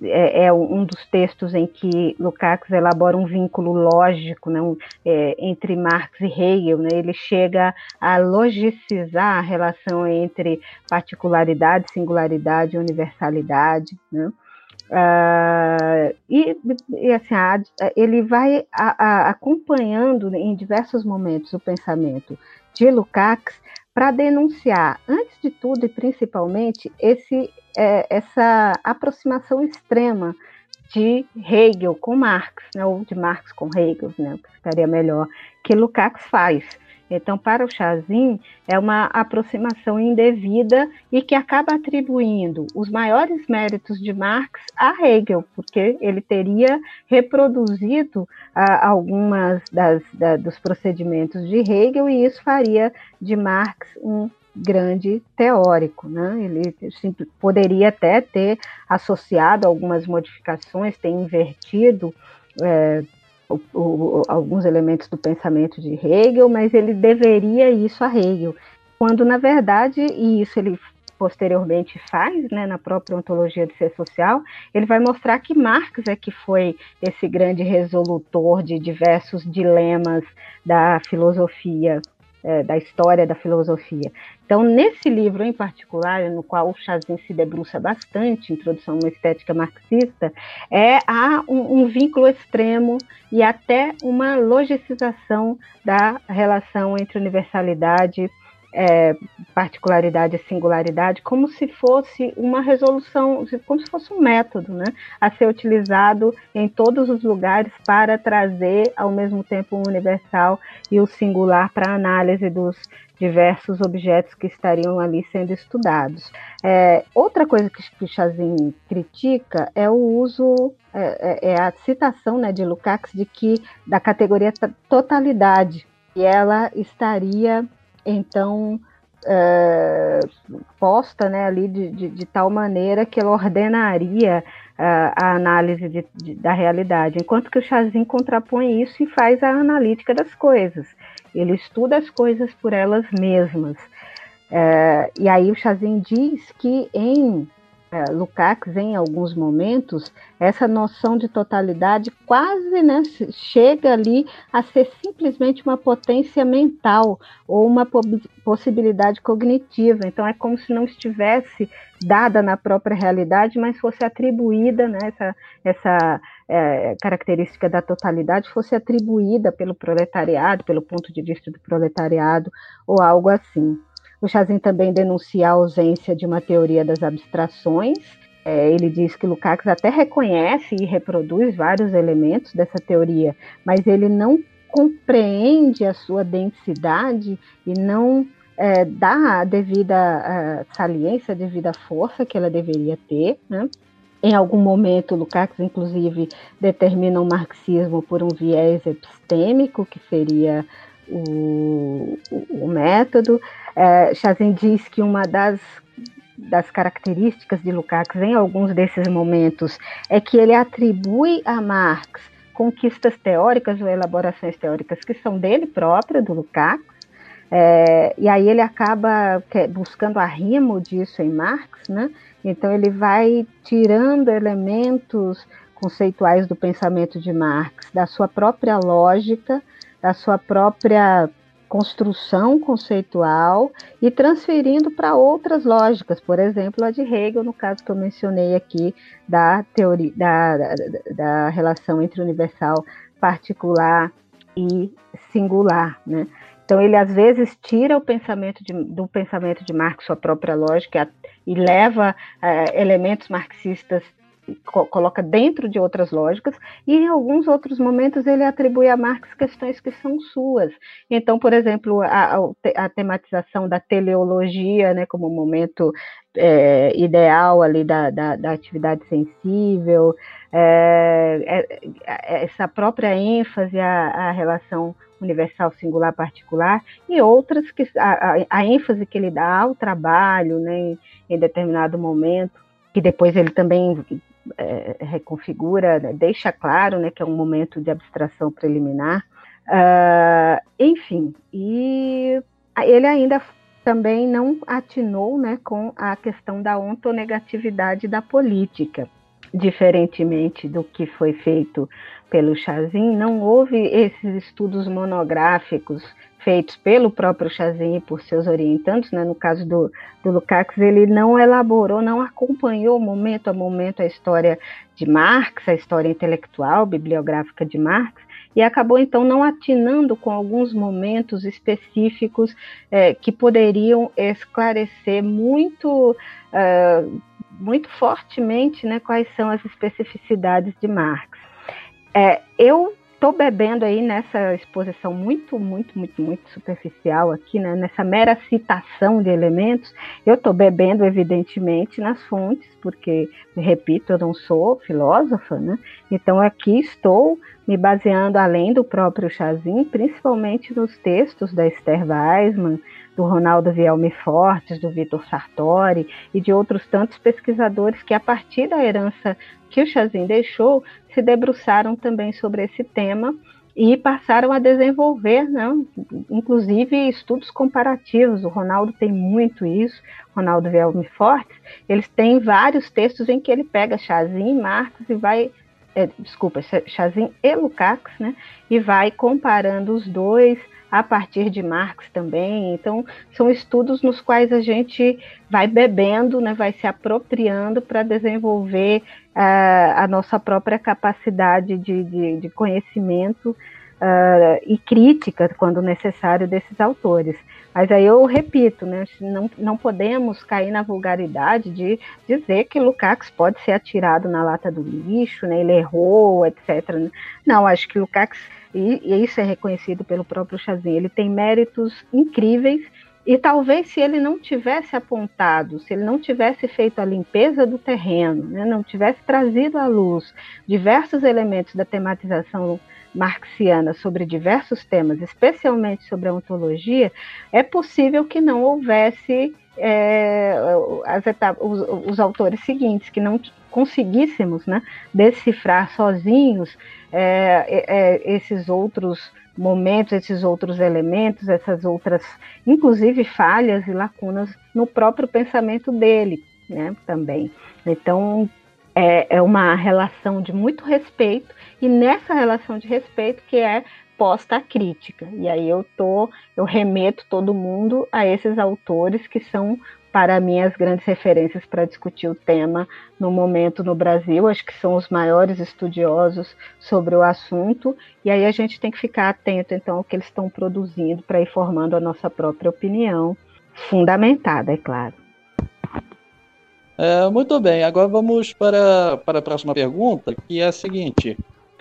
é, é, um dos textos em que Lukács elabora um vínculo lógico né, um, é, entre Marx e Hegel. Né, ele chega a logicizar a relação entre particularidade, singularidade e universalidade. Né. Uh, e, e, assim, a, ele vai a, a, acompanhando em diversos momentos o pensamento de Lukács para denunciar, antes de tudo e principalmente, esse, é, essa aproximação extrema de Hegel com Marx, né, ou de Marx com Hegel, né, que ficaria melhor, que Lukács faz. Então, para o Chazin, é uma aproximação indevida e que acaba atribuindo os maiores méritos de Marx a Hegel, porque ele teria reproduzido ah, algumas das, da, dos procedimentos de Hegel e isso faria de Marx um grande teórico, né? Ele poderia até ter associado algumas modificações, ter invertido é, o, o, alguns elementos do pensamento de Hegel, mas ele deveria isso a Hegel, quando na verdade, e isso ele posteriormente faz, né, na própria ontologia do ser social, ele vai mostrar que Marx é que foi esse grande resolutor de diversos dilemas da filosofia é, da história da filosofia. Então, nesse livro em particular, no qual o Chazin se debruça bastante, Introdução a uma Estética Marxista, é, há um, um vínculo extremo e até uma logicização da relação entre universalidade é, particularidade e singularidade como se fosse uma resolução, como se fosse um método, né, a ser utilizado em todos os lugares para trazer ao mesmo tempo o universal e o singular para a análise dos diversos objetos que estariam ali sendo estudados. É, outra coisa que, que Chazin critica é o uso, é, é, é a citação né, de Lukács de que da categoria totalidade, e ela estaria então é, posta né, ali de, de, de, tal maneira que ela ordenaria uh, a análise de, de, da realidade, enquanto que o Chazin contrapõe isso e faz a analítica das coisas. Ele estuda as coisas por elas mesmas. Uh, e aí o Chazin diz que em é, Lukács, em alguns momentos, essa noção de totalidade quase né, chega ali a ser simplesmente uma potência mental ou uma possibilidade cognitiva. Então, é como se não estivesse dada na própria realidade, mas fosse atribuída, né, essa, essa é, característica da totalidade fosse atribuída pelo proletariado, pelo ponto de vista do proletariado, ou algo assim. O Chazin também denuncia a ausência de uma teoria das abstrações é, ele diz que Lukács até reconhece e reproduz vários elementos dessa teoria, mas ele não compreende a sua densidade e não é, dá a devida a saliência, a devida força que ela deveria ter. Né? Em algum momento, Lukács, inclusive, determina o marxismo por um viés epistêmico, que seria o, o, o método. É, Chazin diz que uma das das características de Lukács em alguns desses momentos é que ele atribui a Marx conquistas teóricas ou elaborações teóricas que são dele próprio, do Lukács, é, e aí ele acaba buscando arrimo disso em Marx, né? Então ele vai tirando elementos conceituais do pensamento de Marx, da sua própria lógica, da sua própria construção conceitual e transferindo para outras lógicas, por exemplo, a de Hegel, no caso que eu mencionei aqui da teoria da, da, da relação entre universal, particular e singular, né? Então ele às vezes tira o pensamento de, do pensamento de Marx sua própria lógica e leva uh, elementos marxistas coloca dentro de outras lógicas, e em alguns outros momentos ele atribui a Marx questões que são suas. Então, por exemplo, a, a tematização da teleologia, né, como momento é, ideal ali da, da, da atividade sensível, é, é, é essa própria ênfase à, à relação universal, singular, particular, e outras que a, a, a, ênfase que ele dá ao trabalho, né, em, em determinado momento, que depois ele também é, reconfigura, né, deixa claro né, que é um momento de abstração preliminar. Uh, enfim, e ele ainda também não atinou né, com a questão da ontonegatividade da política. Diferentemente do que foi feito pelo Chazin, não houve esses estudos monográficos feitos pelo próprio Chazin e por seus orientantes, né? no caso do, do Lukács, ele não elaborou, não acompanhou momento a momento a história de Marx, a história intelectual, bibliográfica de Marx, e acabou então não atinando com alguns momentos específicos é, que poderiam esclarecer muito, uh, muito fortemente né, quais são as especificidades de Marx. É, eu estou bebendo aí nessa exposição muito, muito, muito, muito superficial aqui, né, nessa mera citação de elementos, eu estou bebendo, evidentemente, nas fontes, porque, repito, eu não sou filósofa, né? Então aqui estou me baseando além do próprio Chazin, principalmente nos textos da Esther Weisman, do Ronaldo Vielme Fortes, do Vitor Sartori e de outros tantos pesquisadores que, a partir da herança que o Chazin deixou, se debruçaram também sobre esse tema e passaram a desenvolver, né, inclusive estudos comparativos. O Ronaldo tem muito isso, Ronaldo Vielme Fortes, eles têm vários textos em que ele pega Chazin, Marx e vai é, desculpa, Chazin e Lukács, né? E vai comparando os dois a partir de Marx também. Então, são estudos nos quais a gente vai bebendo, né, vai se apropriando para desenvolver uh, a nossa própria capacidade de, de, de conhecimento uh, e crítica, quando necessário, desses autores. Mas aí eu repito, né, não, não podemos cair na vulgaridade de dizer que Lukács pode ser atirado na lata do lixo, né, ele errou, etc. Não, acho que Lukács, e, e isso é reconhecido pelo próprio Chazin, ele tem méritos incríveis e talvez se ele não tivesse apontado, se ele não tivesse feito a limpeza do terreno, né, não tivesse trazido à luz diversos elementos da tematização marxiana sobre diversos temas, especialmente sobre a ontologia, é possível que não houvesse é, as etapas, os, os, autores seguintes, que não conseguíssemos né, decifrar sozinhos é, é, esses outros momentos, esses outros elementos, essas outras, inclusive falhas e lacunas no próprio pensamento dele, né, também. Então, é, é uma relação de muito respeito e nessa relação de respeito que é posta a crítica. E aí eu tô, eu remeto todo mundo a esses autores que são para mim as grandes referências para discutir o tema no momento no Brasil, acho que são os maiores estudiosos sobre o assunto, e aí a gente tem que ficar atento então ao que eles estão produzindo para ir formando a nossa própria opinião, fundamentada, é claro. É, muito bem, agora vamos para, para a próxima pergunta, que é a seguinte.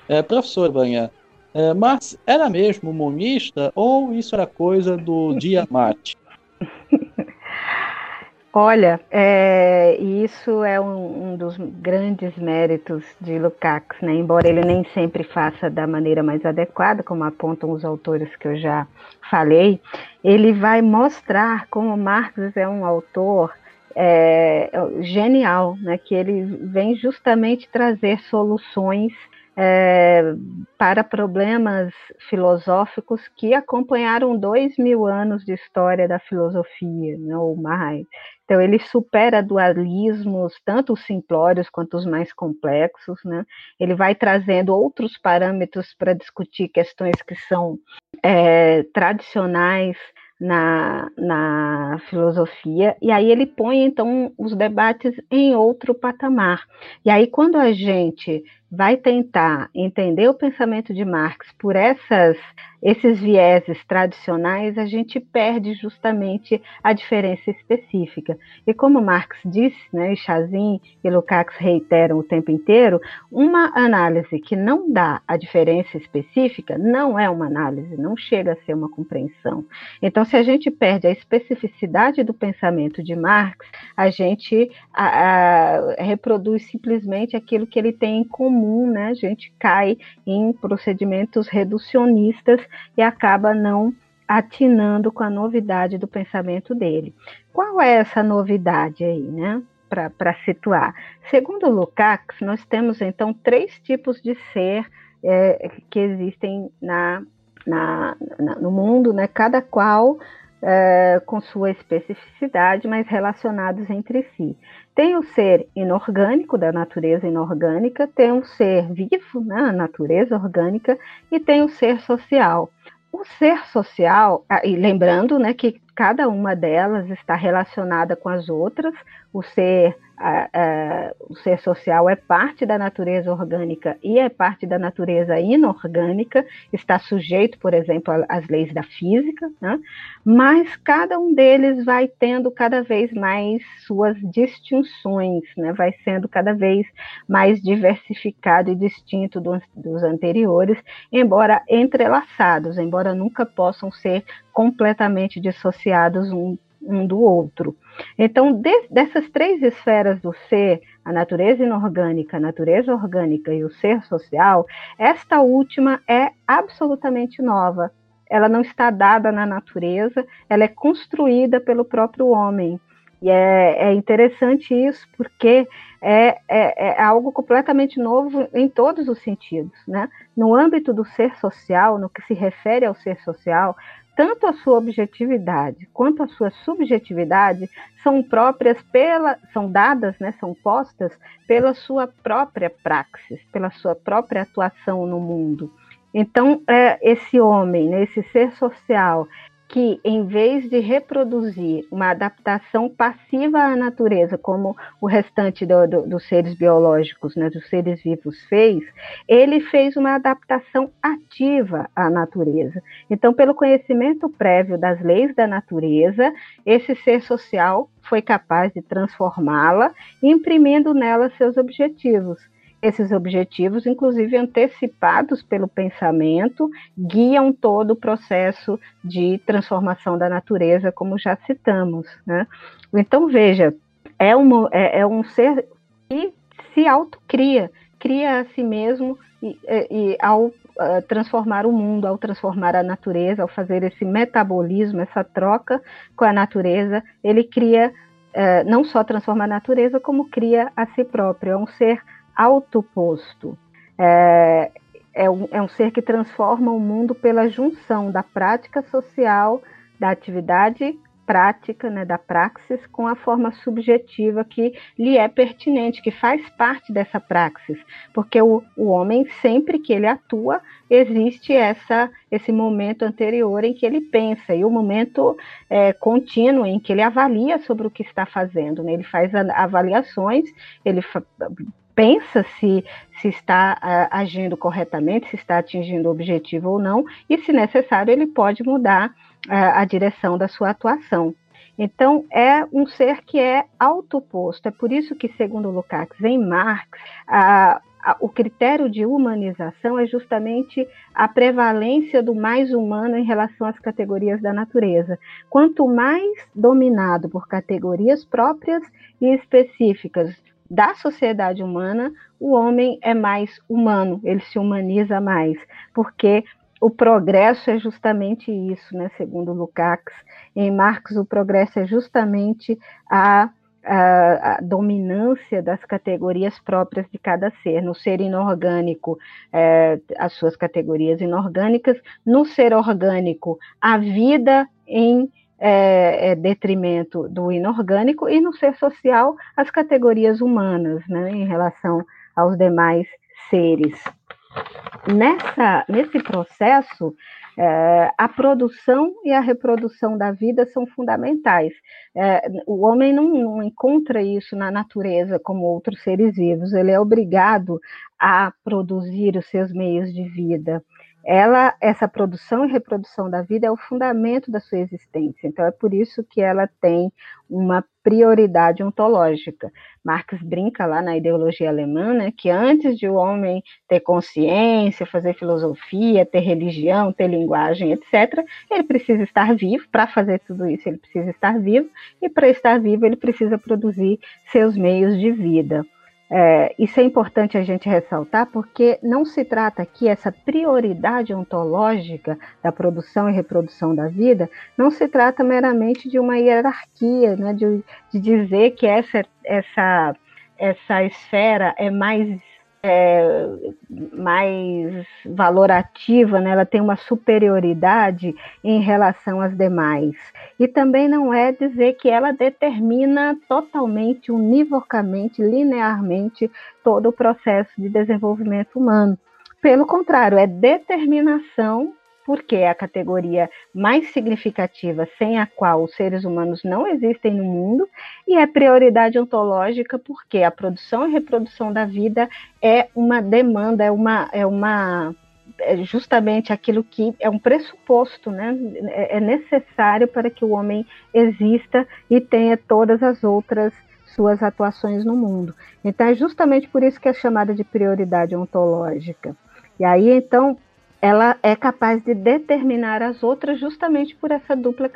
É, professor Vanha, é, Marx era mesmo monista ou isso era coisa do dia mate? Olha, é, isso é um, um, dos grandes méritos de Lukács, né? embora ele nem sempre faça da maneira mais adequada, como apontam os autores que eu já falei, ele vai mostrar como Marx é um autor é, genial, né? que ele vem justamente trazer soluções é, para problemas filosóficos que acompanharam dois mil anos de história da filosofia, né, ou mais. Então, ele supera dualismos, tanto os simplórios quanto os mais complexos. Né? Ele vai trazendo outros parâmetros para discutir questões que são é, tradicionais na, na filosofia, e aí ele põe então os debates em outro patamar. E aí, quando a gente vai tentar entender o pensamento de Marx por essas esses vieses tradicionais, a gente perde justamente a diferença específica. E como Marx disse, né, e Chazin e Lukács reiteram o tempo inteiro, uma análise que não dá a diferença específica não é uma análise, não chega a ser uma compreensão. Então, se a gente perde a especificidade do pensamento de Marx, a gente a, a, reproduz simplesmente aquilo que ele tem em comum, né? A gente cai em procedimentos reducionistas e acaba não atinando com a novidade do pensamento dele. Qual é essa novidade aí, né? Para situar. Segundo Lukács, nós temos então três tipos de ser é, que existem na, na, na, no mundo, né? cada qual é, com sua especificidade, mas relacionados entre si. Tem o ser inorgânico, da natureza inorgânica, tem o ser vivo, né, a natureza orgânica, e tem o ser social. O ser social, ah, e lembrando né, que cada uma delas está relacionada com as outras, o ser a, a, o ser social é parte da natureza orgânica e é parte da natureza inorgânica, está sujeito, por exemplo, às leis da física, né? mas cada um deles vai tendo cada vez mais suas distinções, né? vai sendo cada vez mais diversificado e distinto dos, dos anteriores, embora entrelaçados, embora nunca possam ser completamente dissociados um um do outro. Então, de, dessas três esferas do ser, a natureza inorgânica, a natureza orgânica e o ser social, esta última é absolutamente nova. Ela não está dada na natureza, ela é construída pelo próprio homem. E é, é interessante isso porque é, é, é, algo completamente novo em todos os sentidos. Né? No âmbito do ser social, no que se refere ao ser social, tanto a sua objetividade quanto a sua subjetividade são próprias pela, são dadas, né, são postas pela sua própria praxis, pela sua própria atuação no mundo. Então, é, esse homem, né, esse ser social, que, em vez de reproduzir uma adaptação passiva à natureza, como o restante do, do, dos seres biológicos, né, dos seres vivos fez, ele fez uma adaptação ativa à natureza. Então, pelo conhecimento prévio das leis da natureza, esse ser social foi capaz de transformá-la, imprimindo nela seus objetivos esses objetivos, inclusive antecipados pelo pensamento, guiam todo o processo de transformação da natureza, como já citamos. Né? Então, veja, é, uma, é, é um ser que se autocria, cria a si mesmo e, e ao uh, transformar o mundo, ao transformar a natureza, ao fazer esse metabolismo, essa troca com a natureza, ele cria, uh, não só transforma a natureza, como cria a si próprio. É um ser autoposto. É, é, um, é um ser que transforma o mundo pela junção da prática social, da atividade prática, né, da praxis, com a forma subjetiva que lhe é pertinente, que faz parte dessa praxis, porque o, o homem, sempre que ele atua, existe essa, esse momento anterior em que ele pensa, e o momento é, contínuo em que ele avalia sobre o que está fazendo, né, ele faz avaliações, ele pensa se, se está uh, agindo corretamente, se está atingindo o objetivo ou não, e, se necessário, ele pode mudar uh, a direção da sua atuação. Então, é um ser que é autoposto. É por isso que, segundo Lukács, em Marx, a, a, o critério de humanização é justamente a prevalência do mais humano em relação às categorias da natureza. Quanto mais dominado por categorias próprias e específicas da sociedade humana, o homem é mais humano, ele se humaniza mais, porque o progresso é justamente isso, né? Segundo Lukács, em Marx, o progresso é justamente a, a, a, dominância das categorias próprias de cada ser. No ser inorgânico, é, as suas categorias inorgânicas, no ser orgânico, a vida em é, é, detrimento do inorgânico, e no ser social, as categorias humanas, né, em relação aos demais seres. Nessa, nesse processo, é, a produção e a reprodução da vida são fundamentais. É, o homem não, não, encontra isso na natureza como outros seres vivos, ele é obrigado a produzir os seus meios de vida ela, essa produção e reprodução da vida é o fundamento da sua existência. Então é por isso que ela tem uma prioridade ontológica. Marx brinca lá na ideologia alemã, né, que antes de o homem ter consciência, fazer filosofia, ter religião, ter linguagem, etc., ele precisa estar vivo. Para fazer tudo isso, ele precisa estar vivo, e para estar vivo, ele precisa produzir seus meios de vida. É, isso é importante a gente ressaltar, porque não se trata aqui, essa prioridade ontológica da produção e reprodução da vida, não se trata meramente de uma hierarquia, né, de, de dizer que essa, essa, essa esfera é mais é, mais valorativa, né? ela tem uma superioridade em relação às demais. E também não é dizer que ela determina totalmente, univocamente, linearmente todo o processo de desenvolvimento humano. Pelo contrário, é determinação porque é a categoria mais significativa sem a qual os seres humanos não existem no mundo, e é prioridade ontológica porque a produção e reprodução da vida é uma demanda, é uma, é uma é justamente aquilo que é um pressuposto, né? É, é necessário para que o homem exista e tenha todas as outras suas atuações no mundo. Então é justamente por isso que é chamada de prioridade ontológica. E aí então ela é capaz de determinar as outras justamente por essa dupla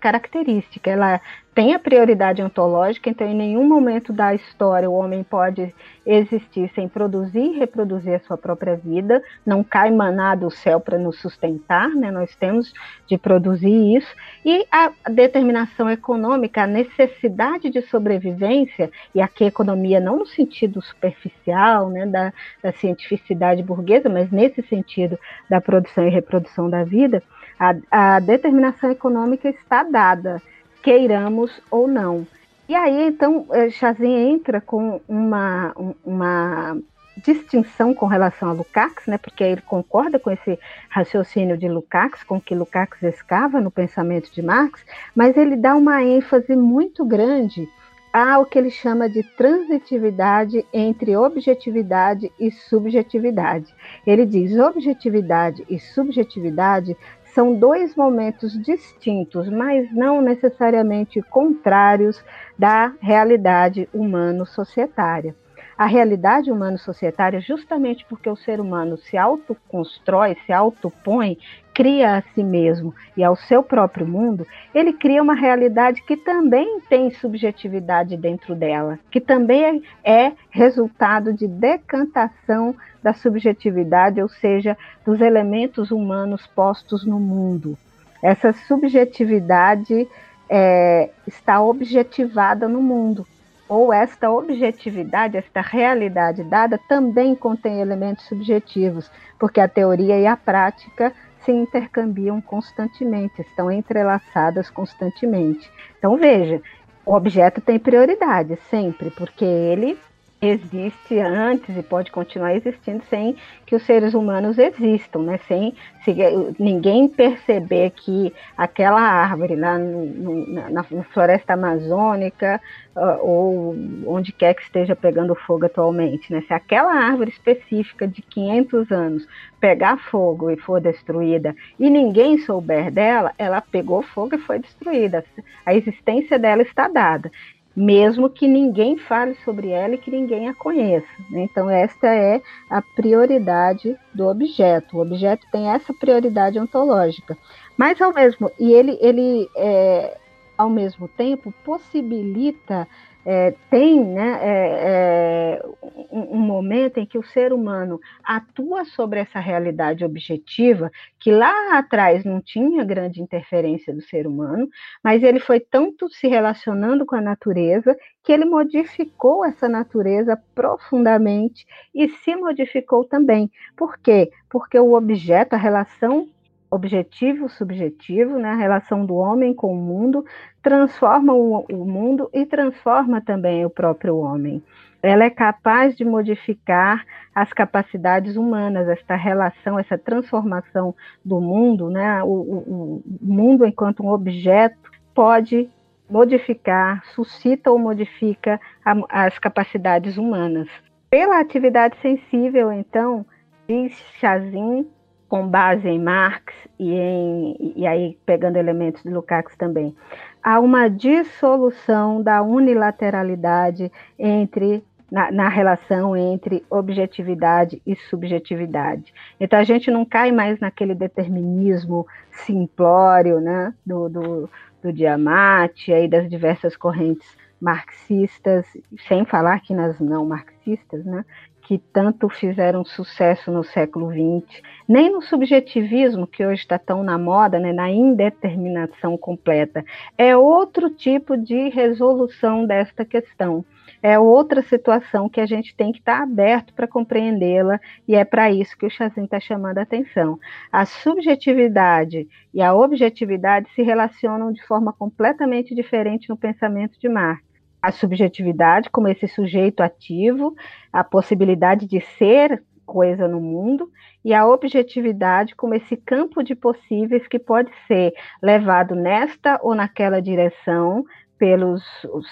característica. Ela tem a prioridade ontológica, então em nenhum momento da história o homem pode existir sem produzir e reproduzir a sua própria vida, não cai maná do céu para nos sustentar, né? nós temos de produzir isso, e a determinação econômica, a necessidade de sobrevivência, e aqui a economia não no sentido superficial né, da, da cientificidade burguesa, mas nesse sentido da produção e reprodução da vida, a, a determinação econômica está dada, queiramos ou não. E aí, então, eh, Chazin entra com uma, uma distinção com relação a Lukács, né, porque ele concorda com esse raciocínio de Lukács, com que Lukács escava no pensamento de Marx, mas ele dá uma ênfase muito grande ao que ele chama de transitividade entre objetividade e subjetividade. Ele diz: objetividade e subjetividade são dois momentos distintos, mas não necessariamente contrários da realidade humano-societária. A realidade humano-societária, justamente porque o ser humano se autoconstrói, se autopõe, cria a si mesmo e ao seu próprio mundo, ele cria uma realidade que também tem subjetividade dentro dela, que também é resultado de decantação da subjetividade, ou seja, dos elementos humanos postos no mundo. Essa subjetividade é, está objetivada no mundo ou esta objetividade, esta realidade dada também contém elementos subjetivos, porque a teoria e a prática se intercambiam constantemente, estão entrelaçadas constantemente. Então veja, o objeto tem prioridade sempre, porque ele existe antes e pode continuar existindo sem que os seres humanos existam, né? Sem se, ninguém perceber que aquela árvore lá no, no, na, na, floresta amazônica uh, ou onde quer que esteja pegando fogo atualmente, né? Se aquela árvore específica de 500 anos pegar fogo e for destruída e ninguém souber dela, ela pegou fogo e foi destruída. A existência dela está dada mesmo que ninguém fale sobre ela e que ninguém a conheça. Né? Então, esta é a prioridade do objeto. O objeto tem essa prioridade ontológica. Mas, ao mesmo, e ele, ele é, ao mesmo tempo, possibilita é, tem né, é, é, um, um, momento em que o ser humano atua sobre essa realidade objetiva, que lá atrás não tinha grande interferência do ser humano, mas ele foi tanto se relacionando com a natureza que ele modificou essa natureza profundamente e se modificou também. Por quê? Porque o objeto, a relação objetivo subjetivo, né, a relação do homem com o mundo, transforma o, o mundo e transforma também o próprio homem. Ela é capaz de modificar as capacidades humanas, esta relação, essa transformação do mundo, né, o, o, o mundo enquanto um objeto pode modificar, suscita ou modifica a, as capacidades humanas. Pela atividade sensível, então, diz Chazin com base em Marx e, em, e aí pegando elementos de Lukács também, há uma dissolução da unilateralidade entre na, na, relação entre objetividade e subjetividade. Então a gente não cai mais naquele determinismo simplório né, do, do, do Diamante e das diversas correntes marxistas, sem falar que nas não marxistas, né, que tanto fizeram sucesso no século XX, nem no subjetivismo, que hoje está tão na moda, né, na indeterminação completa. É outro tipo de resolução desta questão. É outra situação que a gente tem que estar tá aberto para compreendê-la, e é para isso que o Chazin está chamando a atenção. A subjetividade e a objetividade se relacionam de forma completamente diferente no pensamento de Marx a subjetividade como esse sujeito ativo, a possibilidade de ser coisa no mundo, e a objetividade como esse campo de possíveis que pode ser levado nesta ou naquela direção, pelos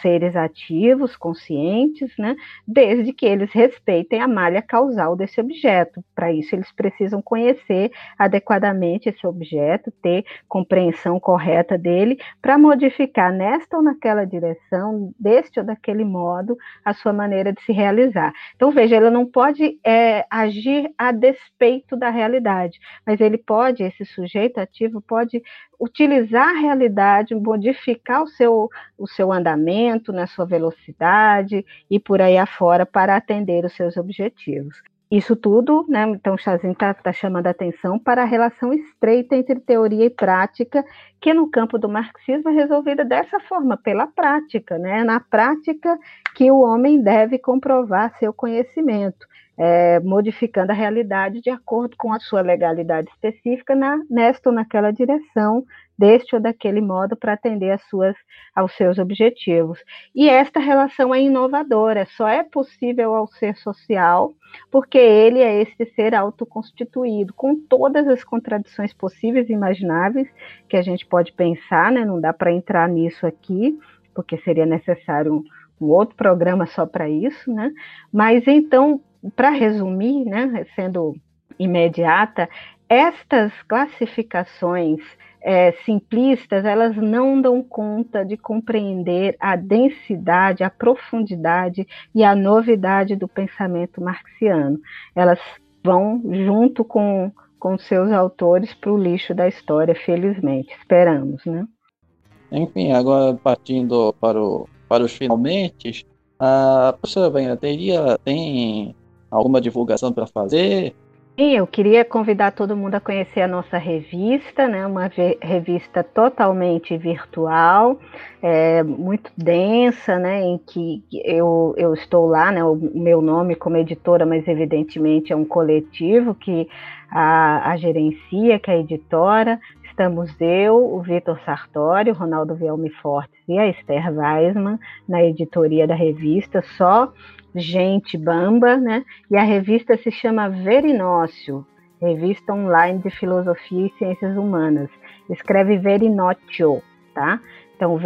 seres ativos, conscientes, né, desde que eles respeitem a malha causal desse objeto. Para isso, eles precisam conhecer adequadamente esse objeto, ter compreensão correta dele, para modificar nesta ou naquela direção, deste ou daquele modo, a sua maneira de se realizar. Então, veja, ele não pode é, agir a despeito da realidade, mas ele pode, esse sujeito ativo, pode utilizar a realidade, modificar o seu, o seu andamento, na sua velocidade e por aí afora para atender os seus objetivos. Isso tudo, né, então Chazin está tá chamando a atenção para a relação estreita entre teoria e prática, que no campo do marxismo é resolvida dessa forma, pela prática, né, na prática que o homem deve comprovar seu conhecimento é, modificando a realidade de acordo com a sua legalidade específica na, nesta ou naquela direção, deste ou daquele modo, para atender suas, aos seus objetivos. E esta relação é inovadora, só é possível ao ser social, porque ele é este ser autoconstituído, com todas as contradições possíveis e imagináveis que a gente pode pensar, né? não dá para entrar nisso aqui, porque seria necessário um, um outro programa só para isso, né? Mas então, para resumir, né, sendo imediata, estas classificações é, simplistas, elas não dão conta de compreender a densidade, a profundidade e a novidade do pensamento marxiano. Elas vão junto com, com seus autores para o lixo da história, felizmente. Esperamos, né? Enfim, agora partindo para, o, para os finalmente, a professora Venha teria, tem alguma divulgação para fazer? Sim, eu queria convidar todo mundo a conhecer a nossa revista, né? Uma revista totalmente virtual, é, muito densa, né? Em que eu, eu estou lá, né? O meu nome como editora, mas evidentemente é um coletivo que a, a gerencia, que é a editora. Estamos eu, o Vitor Sartori, o Ronaldo Vielme Fortes e a Esther Weisman na editoria da revista, só Gente Bamba, né? E a revista se chama Verinócio, Revista Online de Filosofia e Ciências Humanas. Escreve Verinócio, tá? Então,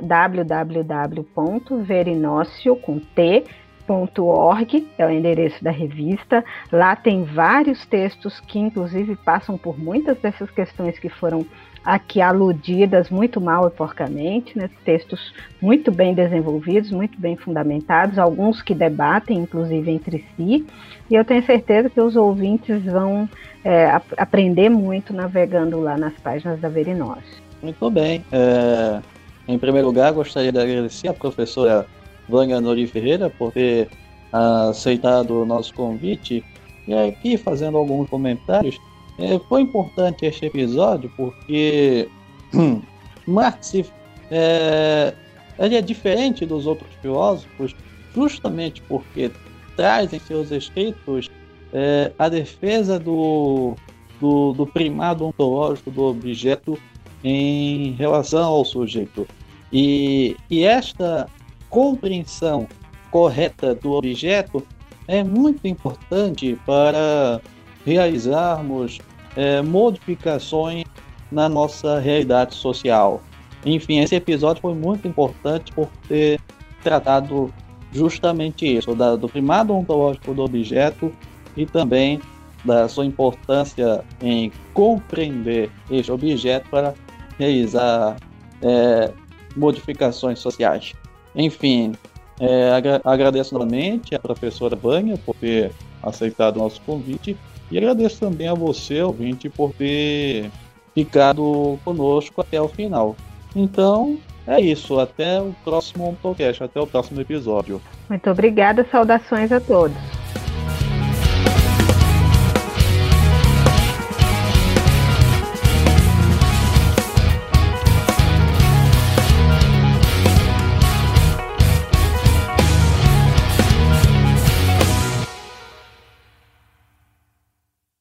www.verinócio, com T, .org é o endereço da revista. Lá tem vários textos que, inclusive, passam por muitas dessas questões que foram aqui aludidas muito mal e porcamente, né? textos muito bem desenvolvidos, muito bem fundamentados, alguns que debatem, inclusive, entre si. E eu tenho certeza que os ouvintes vão é, aprender muito navegando lá nas páginas da Verinós. Muito bem. É, em primeiro lugar, gostaria de agradecer a professora Vânia Nori Ferreira por ter aceitado o nosso convite e aqui fazendo alguns comentários. É, foi importante este episódio porque Marx é, ele é diferente dos outros filósofos justamente porque traz em seus escritos é, a defesa do, do, do primado ontológico do objeto em relação ao sujeito. E, e esta compreensão correta do objeto é muito importante para realizarmos é, modificações na nossa realidade social. Enfim, esse episódio foi muito importante por ter tratado justamente isso, da, do primado ontológico do objeto e também da sua importância em compreender este objeto para realizar é, modificações sociais. Enfim, é, agra agradeço novamente a professora Banha por ter aceitado o nosso convite e agradeço também a você, ouvinte, por ter ficado conosco até o final. Então, é isso. Até o próximo podcast, até o próximo episódio. Muito obrigada, saudações a todos.